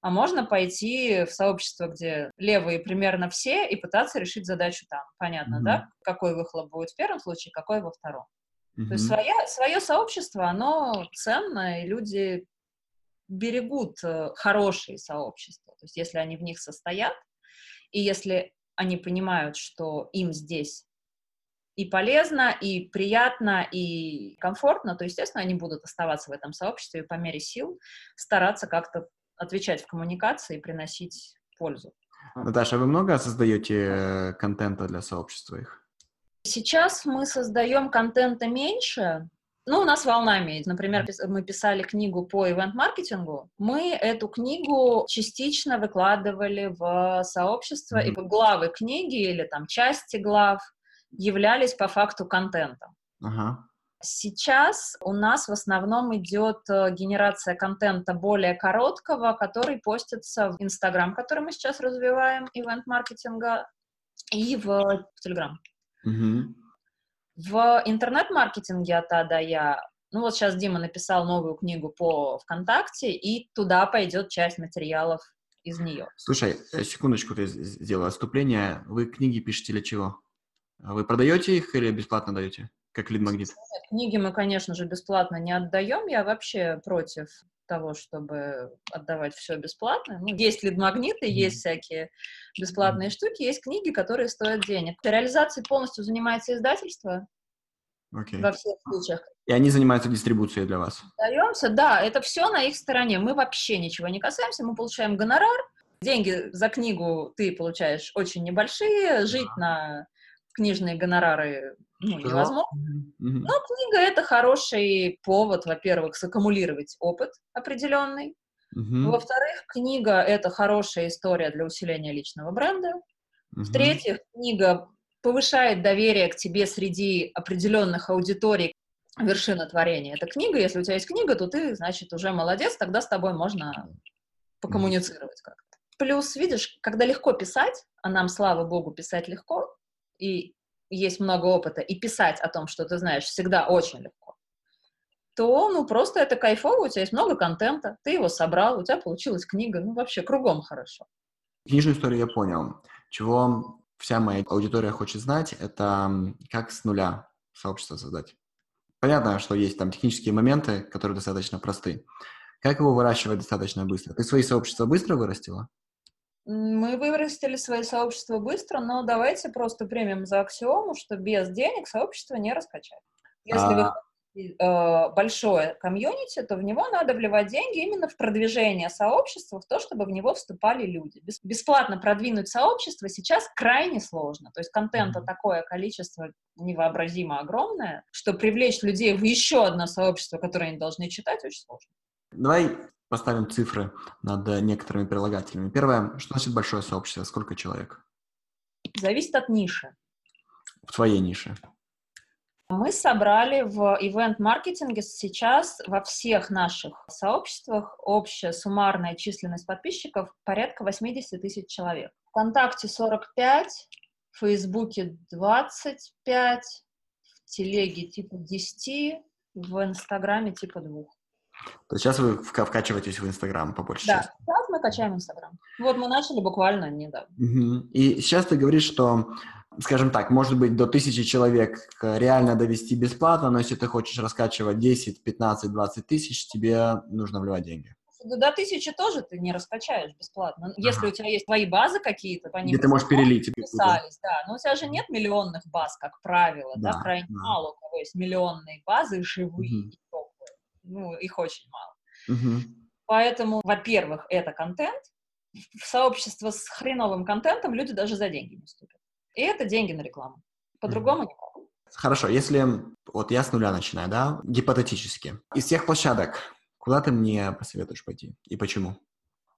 а можно пойти в сообщество, где левые примерно все, и пытаться решить задачу там. Понятно, mm-hmm. да? Какой выхлоп будет в первом случае, какой во втором. Mm-hmm. То есть своя, свое сообщество, оно ценно, и люди берегут э, хорошие сообщества. То есть если они в них состоят, и если они понимают, что им здесь и полезно, и приятно, и комфортно, то, естественно, они будут оставаться в этом сообществе и по мере сил стараться как-то отвечать в коммуникации и приносить пользу.
Наташа, вы много создаете э, контента для сообщества их?
Сейчас мы создаем контента меньше, ну, у нас волнами. Например, мы писали книгу по ивент-маркетингу. Мы эту книгу частично выкладывали в сообщество, mm-hmm. и главы книги или там части глав являлись по факту контентом. Uh-huh. Сейчас у нас в основном идет э, генерация контента более короткого, который постится в Инстаграм, который мы сейчас развиваем, ивент-маркетинга, и в Телеграм. Mm-hmm. В интернет-маркетинге от А до Я, ну вот сейчас Дима написал новую книгу по ВКонтакте, и туда пойдет часть материалов из нее.
Слушай, э, секундочку ты сделала отступление. Вы книги пишете для чего? Вы продаете их или бесплатно даете? Как лид-магнит?
Книги мы, конечно же, бесплатно не отдаем. Я вообще против того, чтобы отдавать все бесплатно. Ну, есть лид-магниты, mm-hmm. есть всякие бесплатные mm-hmm. штуки, есть книги, которые стоят денег. Реализацией полностью занимается издательство. Okay. Во всех случаях.
И они занимаются дистрибуцией для вас?
Даемся, да, это все на их стороне. Мы вообще ничего не касаемся, мы получаем гонорар. Деньги за книгу ты получаешь очень небольшие, жить на книжные гонорары ну, невозможно. Но книга — это хороший повод, во-первых, саккумулировать опыт определенный. Mm-hmm. Во-вторых, книга — это хорошая история для усиления личного бренда. Mm-hmm. В-третьих, книга повышает доверие к тебе среди определенных аудиторий. Вершина творения — это книга. Если у тебя есть книга, то ты, значит, уже молодец, тогда с тобой можно покоммуницировать как-то. Плюс, видишь, когда легко писать, а нам, слава богу, писать легко, и есть много опыта, и писать о том, что ты знаешь, всегда очень легко, то, ну, просто это кайфово, у тебя есть много контента, ты его собрал, у тебя получилась книга, ну, вообще кругом хорошо.
Книжную историю я понял. Чего вся моя аудитория хочет знать, это как с нуля сообщество создать. Понятно, что есть там технические моменты, которые достаточно просты. Как его выращивать достаточно быстро? Ты свои сообщества быстро вырастила?
Мы вырастили свои сообщества быстро, но давайте просто примем за аксиому, что без денег сообщество не раскачать. Если а... вы э, большое комьюнити, то в него надо вливать деньги именно в продвижение сообщества, в то, чтобы в него вступали люди. Бесплатно продвинуть сообщество сейчас крайне сложно. То есть контента такое количество невообразимо огромное, что привлечь людей в еще одно сообщество, которое они должны читать, очень сложно.
Давай поставим цифры над некоторыми прилагательными. Первое, что значит большое сообщество? Сколько человек?
Зависит от ниши.
В твоей нише?
Мы собрали в ивент-маркетинге сейчас во всех наших сообществах общая суммарная численность подписчиков порядка 80 тысяч человек. ВКонтакте 45, в Фейсбуке 25, в Телеге типа 10, в Инстаграме типа 2.
То есть сейчас вы вкачиваетесь в Инстаграм по большей
да,
части?
Сейчас мы качаем Инстаграм. Вот мы начали буквально недавно.
Угу. И сейчас ты говоришь, что, скажем так, может быть, до тысячи человек реально довести бесплатно, но если ты хочешь раскачивать 10, 15, 20 тысяч, тебе нужно вливать деньги.
До тысячи тоже ты не раскачаешь бесплатно. Если ага. у тебя есть твои базы какие-то,
по ним... Где ты можешь перелить.
Писались, да. Но у тебя же нет миллионных баз, как правило, да, да крайне да. мало у кого есть миллионные базы живые, угу ну, их очень мало.
Угу.
Поэтому, во-первых, это контент. В сообщество с хреновым контентом люди даже за деньги не вступят. И это деньги на рекламу. По-другому никак.
Хорошо, если вот я с нуля начинаю, да, гипотетически. Из всех площадок, куда ты мне посоветуешь пойти и почему?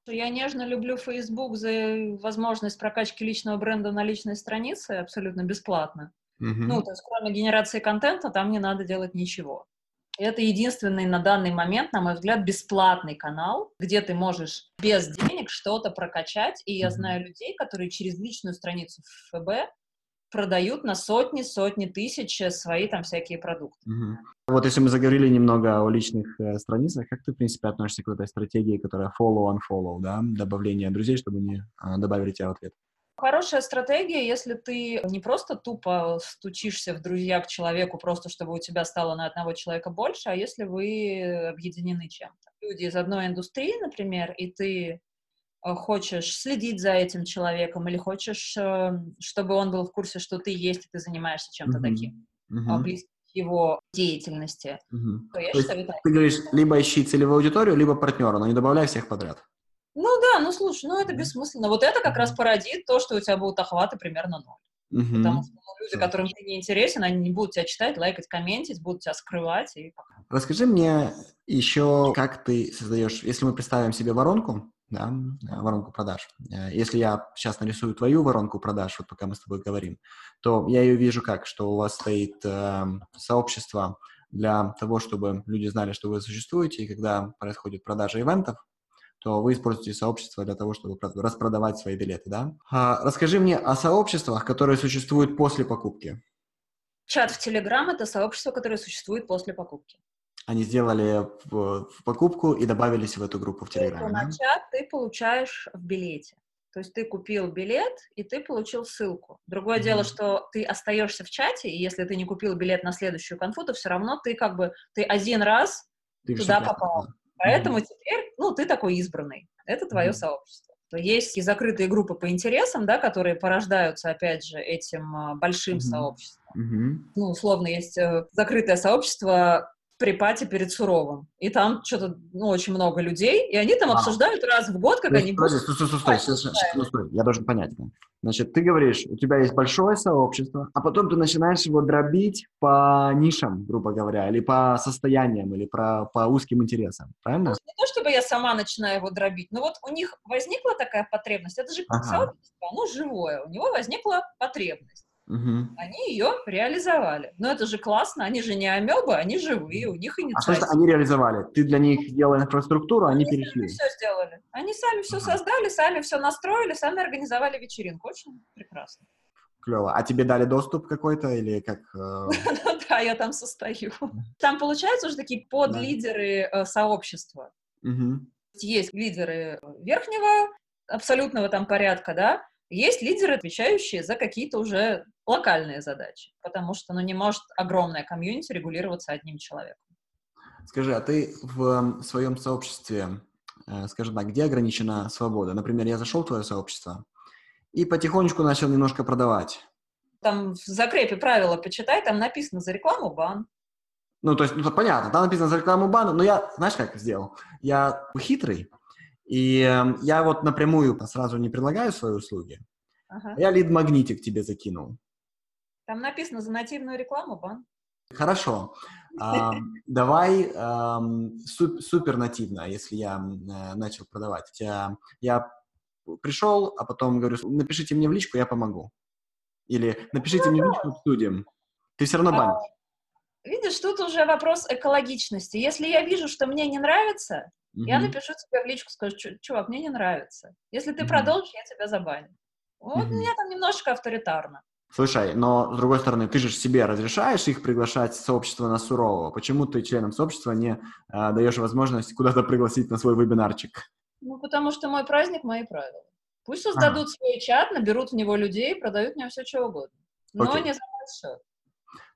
Я нежно люблю Facebook за возможность прокачки личного бренда на личной странице абсолютно бесплатно.
Uh-huh.
Ну, то есть кроме генерации контента там не надо делать ничего. Это единственный на данный момент, на мой взгляд, бесплатный канал, где ты можешь без денег что-то прокачать. И я знаю людей, которые через личную страницу ФБ продают на сотни, сотни тысяч свои там всякие продукты.
Угу. Вот если мы заговорили немного о личных э, страницах, как ты, в принципе, относишься к этой стратегии, которая follow-unfollow, да, добавление друзей, чтобы не э, добавили тебя в ответ?
Хорошая стратегия, если ты не просто тупо стучишься в друзья к человеку, просто чтобы у тебя стало на одного человека больше, а если вы объединены чем-то. Люди из одной индустрии, например, и ты э, хочешь следить за этим человеком или хочешь, э, чтобы он был в курсе, что ты есть, и ты занимаешься чем-то mm-hmm. таким,
mm-hmm.
близким его деятельности,
mm-hmm. то я то считаю, Ты говоришь, либо ищи целевую аудиторию, либо партнера, но не добавляй всех подряд.
Ну да, ну слушай, ну это бессмысленно. Вот это как раз породит то, что у тебя будут охваты примерно ноль.
Угу.
Потому что ну, люди, которым ты не интересен, они не будут тебя читать, лайкать, комментить, будут тебя скрывать. И...
Расскажи мне еще, как ты создаешь, если мы представим себе воронку, да, воронку продаж. Э, если я сейчас нарисую твою воронку продаж, вот пока мы с тобой говорим, то я ее вижу как, что у вас стоит э, сообщество для того, чтобы люди знали, что вы существуете, и когда происходит продажа ивентов, то вы используете сообщество для того, чтобы распродавать свои билеты, да? А, расскажи мне о сообществах, которые существуют после покупки.
Чат в Telegram — это сообщество, которое существует после покупки.
Они сделали в, в покупку и добавились в эту группу в Telegram.
На чат ты получаешь в билете. То есть ты купил билет, и ты получил ссылку. Другое mm-hmm. дело, что ты остаешься в чате, и если ты не купил билет на следующую конфу, то все равно ты как бы, ты один раз ты туда попал. Поэтому mm-hmm. теперь, ну, ты такой избранный. Это твое mm-hmm. сообщество. То есть и закрытые группы по интересам, да, которые порождаются, опять же, этим а, большим mm-hmm. сообществом.
Mm-hmm.
Ну, условно, есть э, закрытое сообщество при пати перед Суровым. И там что-то, ну, очень много людей, и они там а. обсуждают раз в год, как
ну,
они будут...
Стой, стой, стой, стой, стой, стой, стой, я должен понять. Да. Значит, ты говоришь, у тебя есть большое сообщество, а потом ты начинаешь его дробить по нишам, грубо говоря, или по состояниям, или про, по узким интересам, правильно? Ну,
не то, чтобы я сама начинаю его дробить, но вот у них возникла такая потребность, это же ага. сообщество, оно живое, у него возникла потребность.
Угу.
Они ее реализовали. Но это же классно, они же не амебы, они живые, у них инициатива.
А что они реализовали? Ты для них делал инфраструктуру, они,
они
перешли?
Они все сделали. Они сами все создали, сами все настроили, сами организовали вечеринку. Очень прекрасно.
Клево. А тебе дали доступ какой-то или как? Э?
Ну да, я там состою. Там получаются уже такие подлидеры э, сообщества. Есть лидеры верхнего абсолютного там порядка, да, есть лидеры, отвечающие за какие-то уже локальные задачи, потому что ну, не может огромная комьюнити регулироваться одним человеком.
Скажи, а ты в своем сообществе, э, скажем так, где ограничена свобода? Например, я зашел в твое сообщество и потихонечку начал немножко продавать.
Там в закрепе правила почитай, там написано за рекламу бан.
Ну, то есть, ну, понятно, там написано за рекламу бан, но я, знаешь, как сделал? Я хитрый, и э, я вот напрямую сразу не предлагаю свои услуги.
Ага.
Я лид-магнитик тебе закинул.
Там написано за нативную рекламу, бан.
Хорошо. А, давай а, супер нативно, если я а, начал продавать. Я, я пришел, а потом говорю, напишите мне в личку, я помогу. Или напишите ну, мне в личку, обсудим. Ты все равно банишь.
Видишь, тут уже вопрос экологичности. Если я вижу, что мне не нравится, mm-hmm. я напишу тебе в личку, скажу, чувак, мне не нравится. Если ты mm-hmm. продолжишь, я тебя забаню. Вот mm-hmm. у меня там немножко авторитарно.
Слушай, но с другой стороны, ты же себе разрешаешь их приглашать в сообщество на сурового. Почему ты членам сообщества не э, даешь возможность куда-то пригласить на свой вебинарчик?
Ну, потому что мой праздник — мои правила. Пусть создадут а. свой чат, наберут в него людей, продают мне все, что угодно. Но Окей. не за мой счет.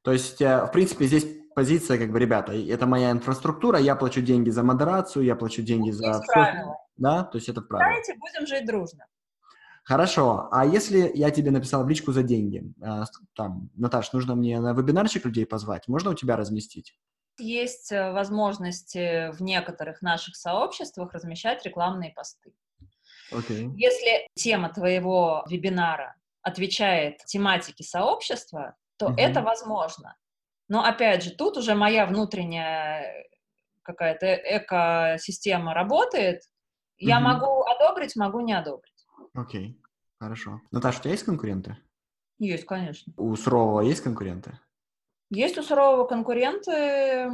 То есть, э, в принципе, здесь позиция, как бы, ребята, это моя инфраструктура, я плачу деньги за модерацию, я плачу деньги
есть
за...
Правила.
Да, то есть это правило.
Давайте будем жить дружно.
Хорошо, а если я тебе написал в личку за деньги, а, там, Наташ, нужно мне на вебинарчик людей позвать, можно у тебя разместить?
Есть э, возможности в некоторых наших сообществах размещать рекламные посты.
Okay.
Если тема твоего вебинара отвечает тематике сообщества, то uh-huh. это возможно. Но опять же, тут уже моя внутренняя какая-то экосистема работает. Я uh-huh. могу одобрить, могу не одобрить.
Окей, хорошо. Наташа, у тебя есть конкуренты?
Есть, конечно.
У Сурового есть конкуренты?
Есть у Сурового конкуренты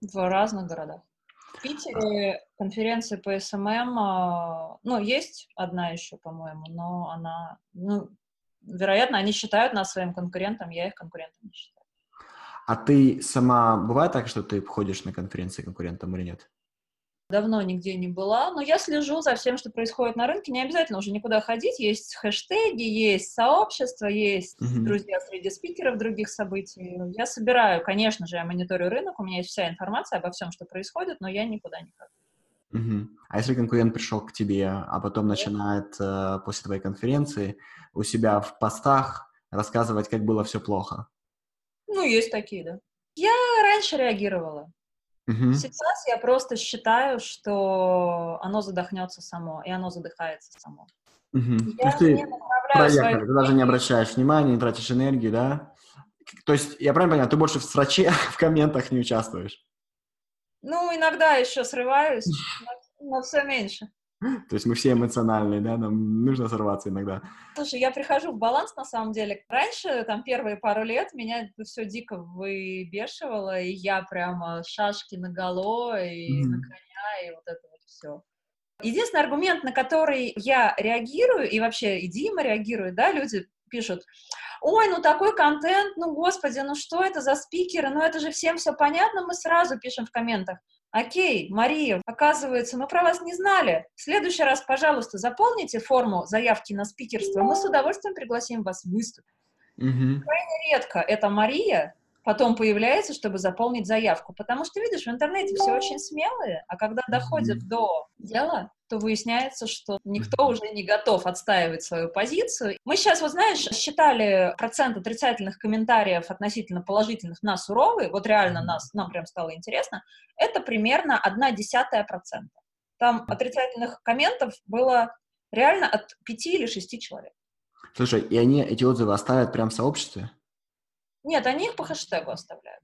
в разных городах. В Питере конференция по SMM, а, ну, есть одна еще, по-моему, но она, ну, вероятно, они считают нас своим конкурентом, я их конкурентом не считаю.
А ты сама, бывает так, что ты ходишь на конференции конкурентов или нет?
давно нигде не была, но я слежу за всем, что происходит на рынке. Не обязательно уже никуда ходить. Есть хэштеги, есть сообщества, есть mm-hmm. друзья среди спикеров других событий. Я собираю, конечно же, я мониторю рынок, у меня есть вся информация обо всем, что происходит, но я никуда не хожу.
Угу. А если конкурент пришел к тебе, а потом начинает э, после твоей конференции у себя в постах рассказывать, как было все плохо?
Ну, есть такие, да. Я раньше реагировала. Угу. Сейчас я просто считаю, что оно задохнется само, и оно задыхается само.
Угу. Я То есть ты проектор, ты даже не обращаешь внимания, не тратишь энергию, да? То есть, я правильно понимаю, ты больше в сраче, в комментах не участвуешь?
Ну, иногда еще срываюсь, но, но все меньше.
То есть мы все эмоциональные, да, нам нужно сорваться иногда.
Слушай, я прихожу в баланс на самом деле. Раньше, там, первые пару лет меня это все дико выбешивало, и я прямо шашки на голо и mm-hmm. на коня, и вот это вот все. Единственный аргумент, на который я реагирую, и вообще и Дима реагирует, да, люди пишут, ой, ну такой контент, ну господи, ну что это за спикеры, ну это же всем все понятно, мы сразу пишем в комментах. Окей, Мария, оказывается, мы про вас не знали. В следующий раз, пожалуйста, заполните форму заявки на спикерство. Мы с удовольствием пригласим вас выступить. Угу. Крайне редко это Мария потом появляется, чтобы заполнить заявку. Потому что, видишь, в интернете все очень смелые, а когда доходят mm-hmm. до дела, то выясняется, что никто уже не готов отстаивать свою позицию. Мы сейчас, вот знаешь, считали процент отрицательных комментариев относительно положительных на суровые, вот реально нас, нам прям стало интересно, это примерно одна десятая процента. Там отрицательных комментов было реально от пяти или шести человек.
Слушай, и они эти отзывы оставят прямо в сообществе?
Нет, они их по хэштегу оставляют.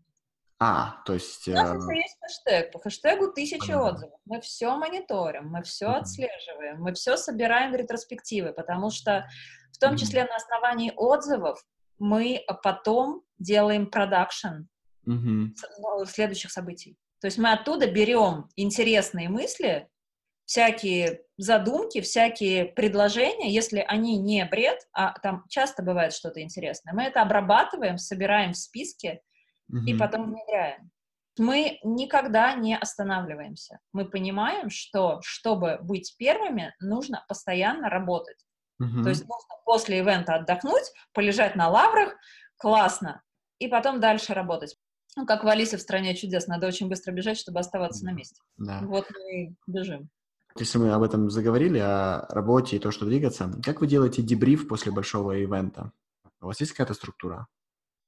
А, то есть...
У нас э... есть хэштег. По хэштегу тысячи а, отзывов. Мы все мониторим, мы все uh-huh. отслеживаем, мы все собираем в ретроспективы, потому что в том числе uh-huh. на основании отзывов мы потом делаем продакшн uh-huh. следующих событий. То есть мы оттуда берем интересные мысли, всякие задумки, всякие предложения, если они не бред, а там часто бывает что-то интересное, мы это обрабатываем, собираем в списке угу. и потом внедряем. Мы никогда не останавливаемся. Мы понимаем, что чтобы быть первыми, нужно постоянно работать. Угу. То есть нужно после ивента отдохнуть, полежать на лаврах, классно, и потом дальше работать. Ну, как в Алисе в «Стране чудес», надо очень быстро бежать, чтобы оставаться на месте. Да. Вот мы бежим.
Если мы об этом заговорили, о работе и то, что двигаться, как вы делаете дебриф после большого ивента? У вас есть какая-то структура?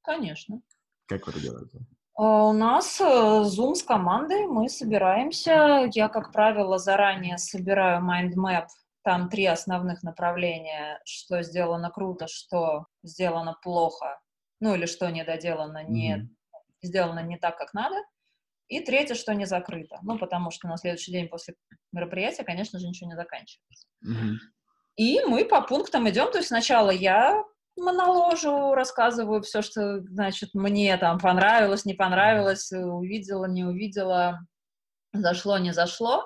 Конечно.
Как вы это делаете?
А, у нас э, Zoom с командой, мы собираемся. Я, как правило, заранее собираю mind map. Там три основных направления, что сделано круто, что сделано плохо, ну или что недоделано, не mm-hmm. сделано не так, как надо. И третье, что не закрыто. Ну, потому что на следующий день после мероприятия, конечно же, ничего не заканчивается. Mm-hmm. И мы по пунктам идем. То есть сначала я Моноложу, рассказываю все, что, значит, мне там понравилось, не понравилось, увидела, не увидела, зашло, не зашло.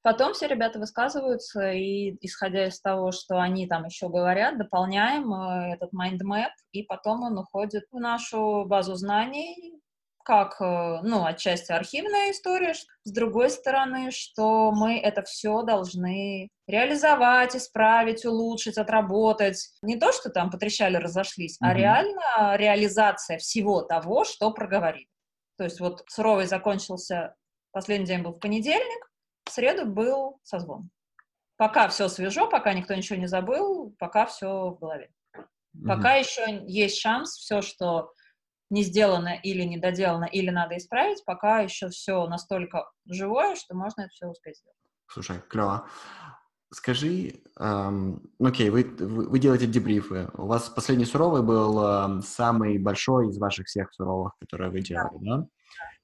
Потом все ребята высказываются, и исходя из того, что они там еще говорят, дополняем э, этот mindmap, и потом он уходит в нашу базу знаний, как, э, ну, отчасти архивная история, с другой стороны, что мы это все должны реализовать, исправить, улучшить, отработать. Не то, что там потрещали, разошлись, mm-hmm. а реально реализация всего того, что проговорили. То есть вот суровый закончился, последний день был в понедельник, в среду был созвон. Пока все свежо, пока никто ничего не забыл, пока все в голове. Mm-hmm. Пока еще есть шанс все, что не сделано или не доделано, или надо исправить, пока еще все настолько живое, что можно это все успеть сделать.
Слушай, клево. Скажи, эм, ну окей, вы, вы, вы делаете дебрифы. У вас последний суровый был э, самый большой из ваших всех суровых, которые вы делали, да? да?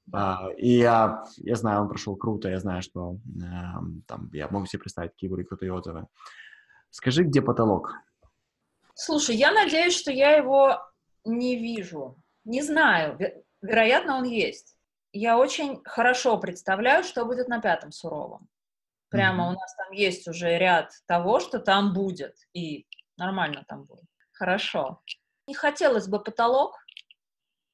да. Uh, и я, я знаю, он прошел круто, я знаю, что uh, там, я могу себе представить, какие были крутые отзывы. Скажи, где потолок?
Слушай, я надеюсь, что я его не вижу. Не знаю, вероятно, он есть. Я очень хорошо представляю, что будет на пятом суровом. Прямо mm-hmm. у нас там есть уже ряд того, что там будет, и нормально там будет. Хорошо. Не хотелось бы потолок,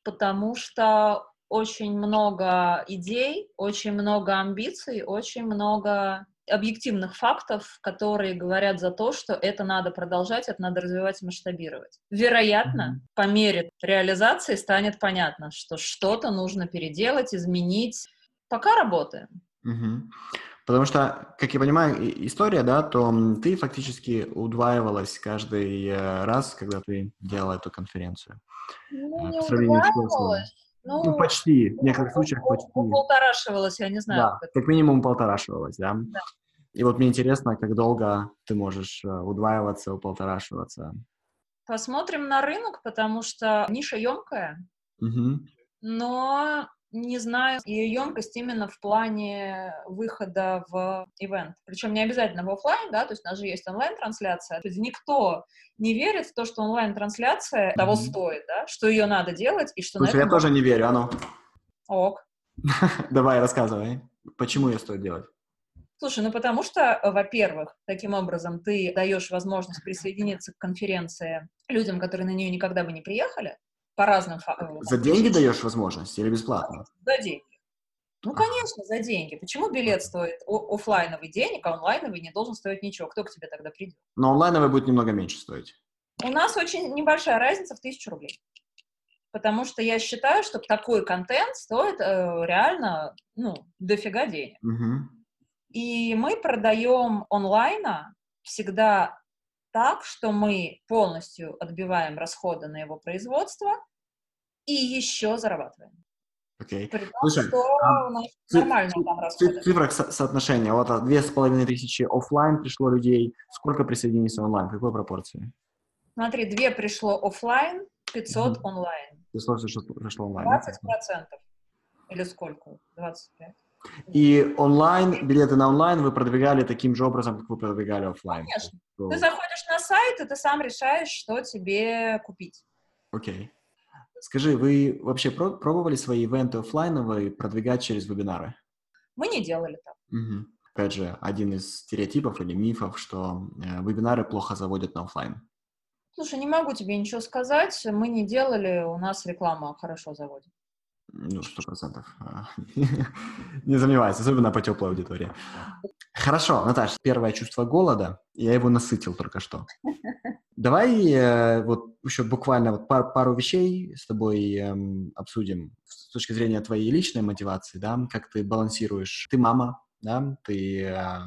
потому что очень много идей, очень много амбиций, очень много объективных фактов, которые говорят за то, что это надо продолжать, это надо развивать и масштабировать. Вероятно, по мере реализации станет понятно, что что-то нужно переделать, изменить. Пока работаем.
Угу. Потому что, как я понимаю, история, да, то ты фактически удваивалась каждый э, раз, когда ты делала эту конференцию.
Ну, не удваивалась.
Ну, ну, почти, в некоторых случаях почти.
Полторашивалась, я не знаю.
Да, как минимум полторашивалась, да? да. И вот мне интересно, как долго ты можешь э, удваиваться, уполторашиваться.
Посмотрим на рынок, потому что ниша емкая, угу. но не знаю ее емкость именно в плане выхода в ивент. Причем не обязательно в офлайн, да, то есть у нас же есть онлайн-трансляция. То есть никто не верит в то, что онлайн-трансляция mm-hmm. того стоит, да, что ее надо делать и что
Слушай, я тоже не верю, а ну.
Ок.
Давай, рассказывай. Почему ее стоит делать?
Слушай, ну потому что, э, во-первых, таким образом ты даешь возможность присоединиться к конференции людям, которые на нее никогда бы не приехали, по разным...
Э, за деньги даешь возможность или бесплатно?
За деньги. Ну, конечно, за деньги. Почему билет стоит офлайновый денег, а онлайновый не должен стоить ничего? Кто к тебе тогда придет?
Но онлайновый будет немного меньше стоить.
У нас очень небольшая разница в тысячу рублей. Потому что я считаю, что такой контент стоит э, реально, ну, дофига денег. Угу. И мы продаем онлайна всегда так, что мы полностью отбиваем расходы на его производство и еще зарабатываем.
Окей.
Okay. Слушай, что а, у нас циф- нормально там расходы.
В цифрах со- соотношения. Вот а, две с половиной тысячи офлайн пришло людей. Сколько присоединилось онлайн? Какой пропорции?
Смотри, две пришло офлайн, 500 mm-hmm. онлайн.
500 пришло, пришло онлайн.
20 процентов. Или сколько? 25.
И онлайн, билеты на онлайн вы продвигали таким же образом, как вы продвигали офлайн.
Конечно. То... Ты заходишь на сайт, и ты сам решаешь, что тебе купить.
Окей. Okay. Скажи, вы вообще пробовали свои ивенты офлайновые продвигать через вебинары?
Мы не делали так.
Угу. Опять же, один из стереотипов или мифов, что э, вебинары плохо заводят на офлайн.
Слушай, не могу тебе ничего сказать. Мы не делали, у нас реклама хорошо заводит.
Ну, сто процентов. Не сомневаюсь, особенно по теплой аудитории. Хорошо, Наташа, первое чувство голода, я его насытил только что. Давай э, вот еще буквально вот пар, пару вещей с тобой эм, обсудим с точки зрения твоей личной мотивации, да, как ты балансируешь. Ты мама, да, ты э,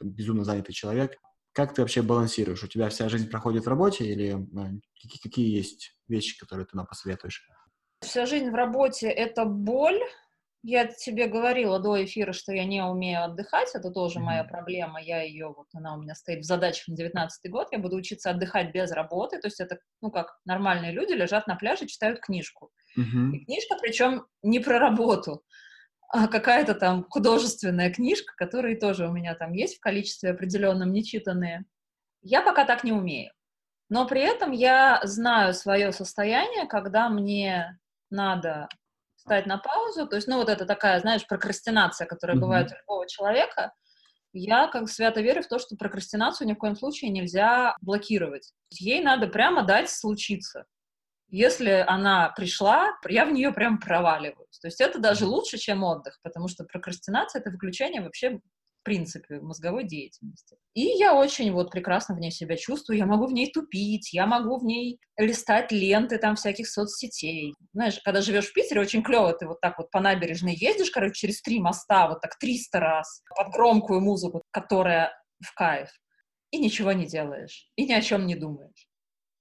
безумно занятый человек. Как ты вообще балансируешь? У тебя вся жизнь проходит в работе или э, какие, какие есть вещи, которые ты нам посоветуешь?
Вся жизнь в работе — это боль. Я тебе говорила до эфира, что я не умею отдыхать, это тоже mm-hmm. моя проблема, я ее, вот она у меня стоит в задачах на 19 год, я буду учиться отдыхать без работы, то есть это, ну, как нормальные люди лежат на пляже, читают книжку. Mm-hmm. И книжка, причем не про работу, а какая-то там художественная книжка, которые тоже у меня там есть в количестве определенном, нечитанные. Я пока так не умею. Но при этом я знаю свое состояние, когда мне надо стать на паузу. То есть, ну, вот это такая, знаешь, прокрастинация, которая mm-hmm. бывает у любого человека. Я как свято верю в то, что прокрастинацию ни в коем случае нельзя блокировать. Ей надо прямо дать случиться. Если она пришла, я в нее прям проваливаюсь. То есть это даже лучше, чем отдых, потому что прокрастинация — это выключение вообще принципе мозговой деятельности. И я очень вот прекрасно в ней себя чувствую, я могу в ней тупить, я могу в ней листать ленты там всяких соцсетей. Знаешь, когда живешь в Питере, очень клево, ты вот так вот по набережной ездишь, короче, через три моста, вот так 300 раз, под громкую музыку, которая в кайф, и ничего не делаешь, и ни о чем не думаешь.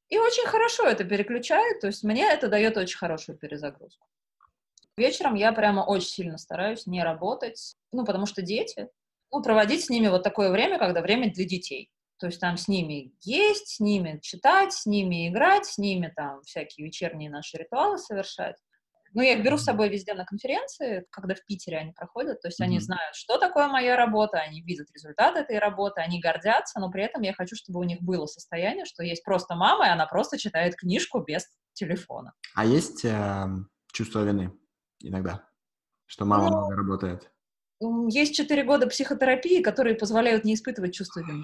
И очень хорошо это переключает, то есть мне это дает очень хорошую перезагрузку. Вечером я прямо очень сильно стараюсь не работать, ну, потому что дети, ну, проводить с ними вот такое время, когда время для детей. То есть там с ними есть, с ними читать, с ними играть, с ними там всякие вечерние наши ритуалы совершать. Ну, я их беру с собой везде на конференции, когда в Питере они проходят, то есть mm-hmm. они знают, что такое моя работа, они видят результат этой работы, они гордятся, но при этом я хочу, чтобы у них было состояние, что есть просто мама, и она просто читает книжку без телефона.
А есть э, чувство вины иногда, что мама ну, много работает?
Есть четыре года психотерапии, которые позволяют не испытывать чувство вины.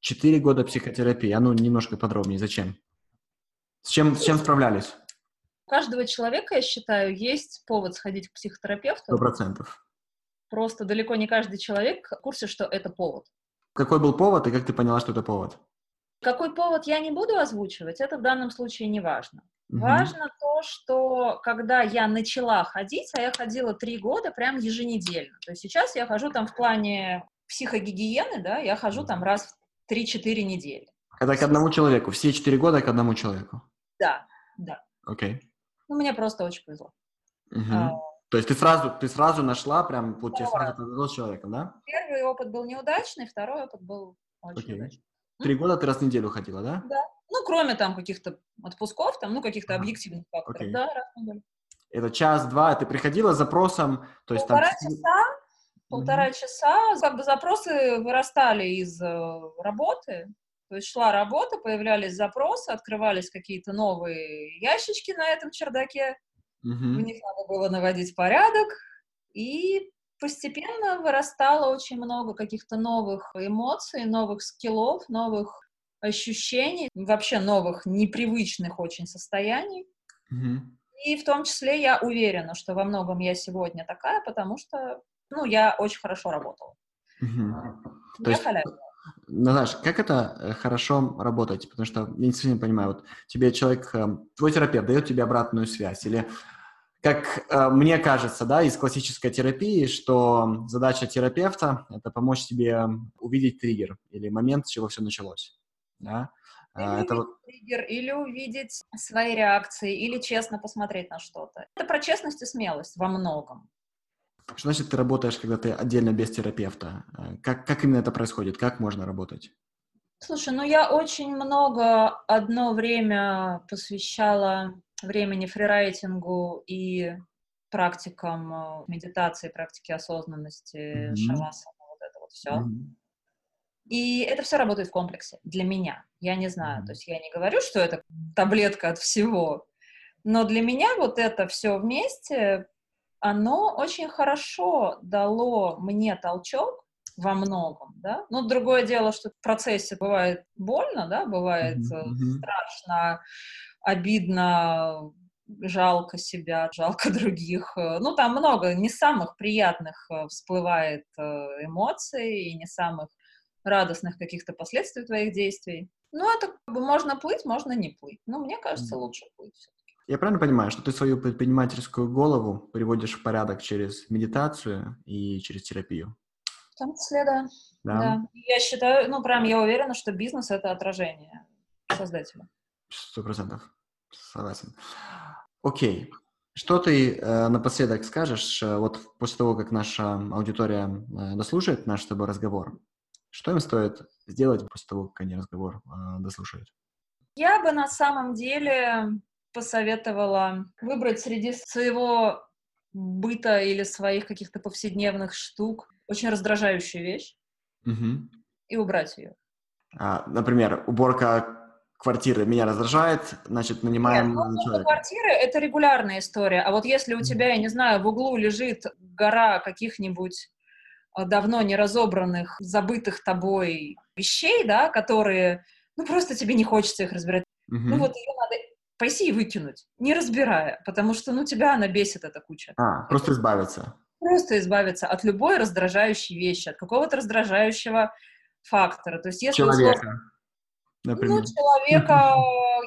Четыре года психотерапии. А ну, немножко подробнее. Зачем? С чем, с чем справлялись?
У каждого человека, я считаю, есть повод сходить к психотерапевту.
Сто процентов.
Просто далеко не каждый человек в курсе, что это повод.
Какой был повод и как ты поняла, что это повод?
Какой повод я не буду озвучивать, это в данном случае не важно. Угу. Важно то, что когда я начала ходить, а я ходила три года прям еженедельно. То есть сейчас я хожу там в плане психогигиены, да, я хожу там раз в 3-4 недели.
Это к одному человеку, все четыре года к одному человеку?
Да, да.
Окей. Okay.
Ну, мне просто очень повезло.
Угу. А, то есть ты сразу, ты сразу нашла, прям, вот тебе сразу повезло с человеком, да?
Первый опыт был неудачный, второй опыт был очень okay. удачный.
Три года ты раз в неделю ходила, да?
Да. Ну, кроме там каких-то отпусков, там, ну, каких-то объективных факторов, okay. да, раз.
Это час-два, ты приходила с запросом, то есть
полтора
там...
часа, полтора mm-hmm. часа, как бы запросы вырастали из э, работы, то есть шла работа, появлялись запросы, открывались какие-то новые ящички на этом чердаке, mm-hmm. в них надо было наводить порядок, и постепенно вырастало очень много каких-то новых эмоций, новых скиллов, новых ощущений, вообще новых, непривычных очень состояний. Mm-hmm. И в том числе я уверена, что во многом я сегодня такая, потому что, ну, я очень хорошо работала.
Mm-hmm. То есть, ну, знаешь, как это э, хорошо работать? Потому что я не совсем понимаю, вот тебе человек, э, твой терапевт дает тебе обратную связь, или как э, мне кажется, да, из классической терапии, что задача терапевта — это помочь тебе увидеть триггер или момент, с чего все началось, да?
А, или это увидеть триггер, или увидеть свои реакции, или честно посмотреть на что-то. Это про честность и смелость во многом.
Что значит ты работаешь, когда ты отдельно без терапевта? Э, как, как именно это происходит? Как можно работать?
Слушай, ну я очень много одно время посвящала времени фрирайтингу и практикам э, медитации, практики осознанности, mm-hmm. шавасана, вот это вот все. Mm-hmm. И это все работает в комплексе для меня. Я не знаю, то есть я не говорю, что это таблетка от всего, но для меня вот это все вместе, оно очень хорошо дало мне толчок во многом, да. Ну, другое дело, что в процессе бывает больно, да, бывает mm-hmm. страшно, обидно, жалко себя, жалко других. Ну, там много не самых приятных э, всплывает э, эмоций и не самых радостных каких-то последствий твоих действий. Ну, это как бы можно плыть, можно не плыть. Но мне кажется, лучше плыть все
Я правильно понимаю, что ты свою предпринимательскую голову приводишь в порядок через медитацию и через терапию?
В том числе, да. да. да. Я считаю, ну, прям я уверена, что бизнес — это отражение создателя.
Сто процентов. Согласен. Окей. Что ты э, напоследок скажешь, э, вот после того, как наша аудитория э, дослушает наш с тобой разговор, что им стоит сделать после того, как они разговор э, дослушают?
Я бы на самом деле посоветовала выбрать среди своего быта или своих каких-то повседневных штук очень раздражающую вещь
угу.
и убрать ее.
А, например, уборка квартиры меня раздражает, значит, нанимаем Нет,
ну, человека. Квартиры — это регулярная история, а вот если у тебя, я не знаю, в углу лежит гора каких-нибудь давно не разобранных, забытых тобой вещей, да, которые, ну, просто тебе не хочется их разбирать. Угу. Ну, вот ее надо пойти и выкинуть, не разбирая, потому что, ну, тебя она бесит, эта куча.
А, просто избавиться.
Просто избавиться от любой раздражающей вещи, от какого-то раздражающего фактора. То есть если
Человека.
Условно, например. Ну, человека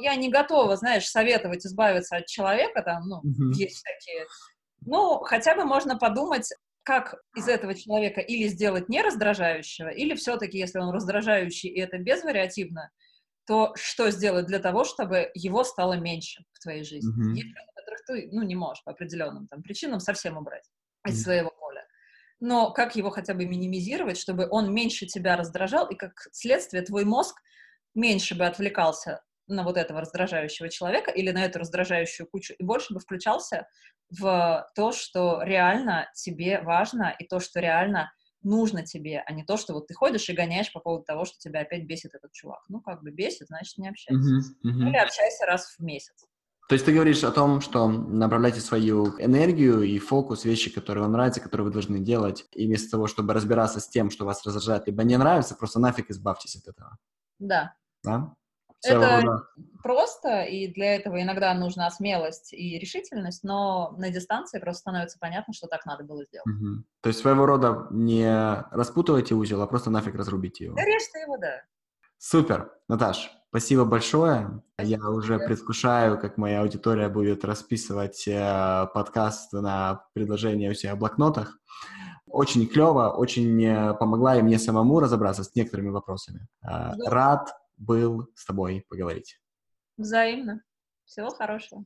я не готова, знаешь, советовать избавиться от человека, там, ну, uh-huh. есть всякие. Ну, хотя бы можно подумать, как из этого человека или сделать не раздражающего, или все-таки, если он раздражающий, и это безвариативно, то что сделать для того, чтобы его стало меньше в твоей жизни? Есть люди, которых ты, ну, не можешь по определенным там причинам совсем убрать из uh-huh. своего поля. Но как его хотя бы минимизировать, чтобы он меньше тебя раздражал, и как следствие твой мозг меньше бы отвлекался на вот этого раздражающего человека или на эту раздражающую кучу, и больше бы включался в то, что реально тебе важно, и то, что реально нужно тебе, а не то, что вот ты ходишь и гоняешь по поводу того, что тебя опять бесит этот чувак. Ну, как бы бесит, значит, не общайся. Uh-huh, uh-huh. Или общайся раз в месяц.
То есть ты говоришь о том, что направляйте свою энергию и фокус, вещи, которые вам нравятся, которые вы должны делать, и вместо того, чтобы разбираться с тем, что вас раздражает, либо не нравится, просто нафиг избавьтесь от этого.
Да.
Да?
Это просто, и для этого иногда нужна смелость и решительность, но на дистанции просто становится понятно, что так надо было сделать.
Угу. То есть своего рода не распутывайте узел, а просто нафиг разрубите его.
Да режьте его, да.
Супер, Наташ, спасибо большое. Спасибо. Я уже предвкушаю, как моя аудитория будет расписывать э, подкаст на предложения у себя в блокнотах. Очень клево, очень э, помогла и мне самому разобраться с некоторыми вопросами. Э. Рад был с тобой поговорить.
Взаимно. Всего хорошего.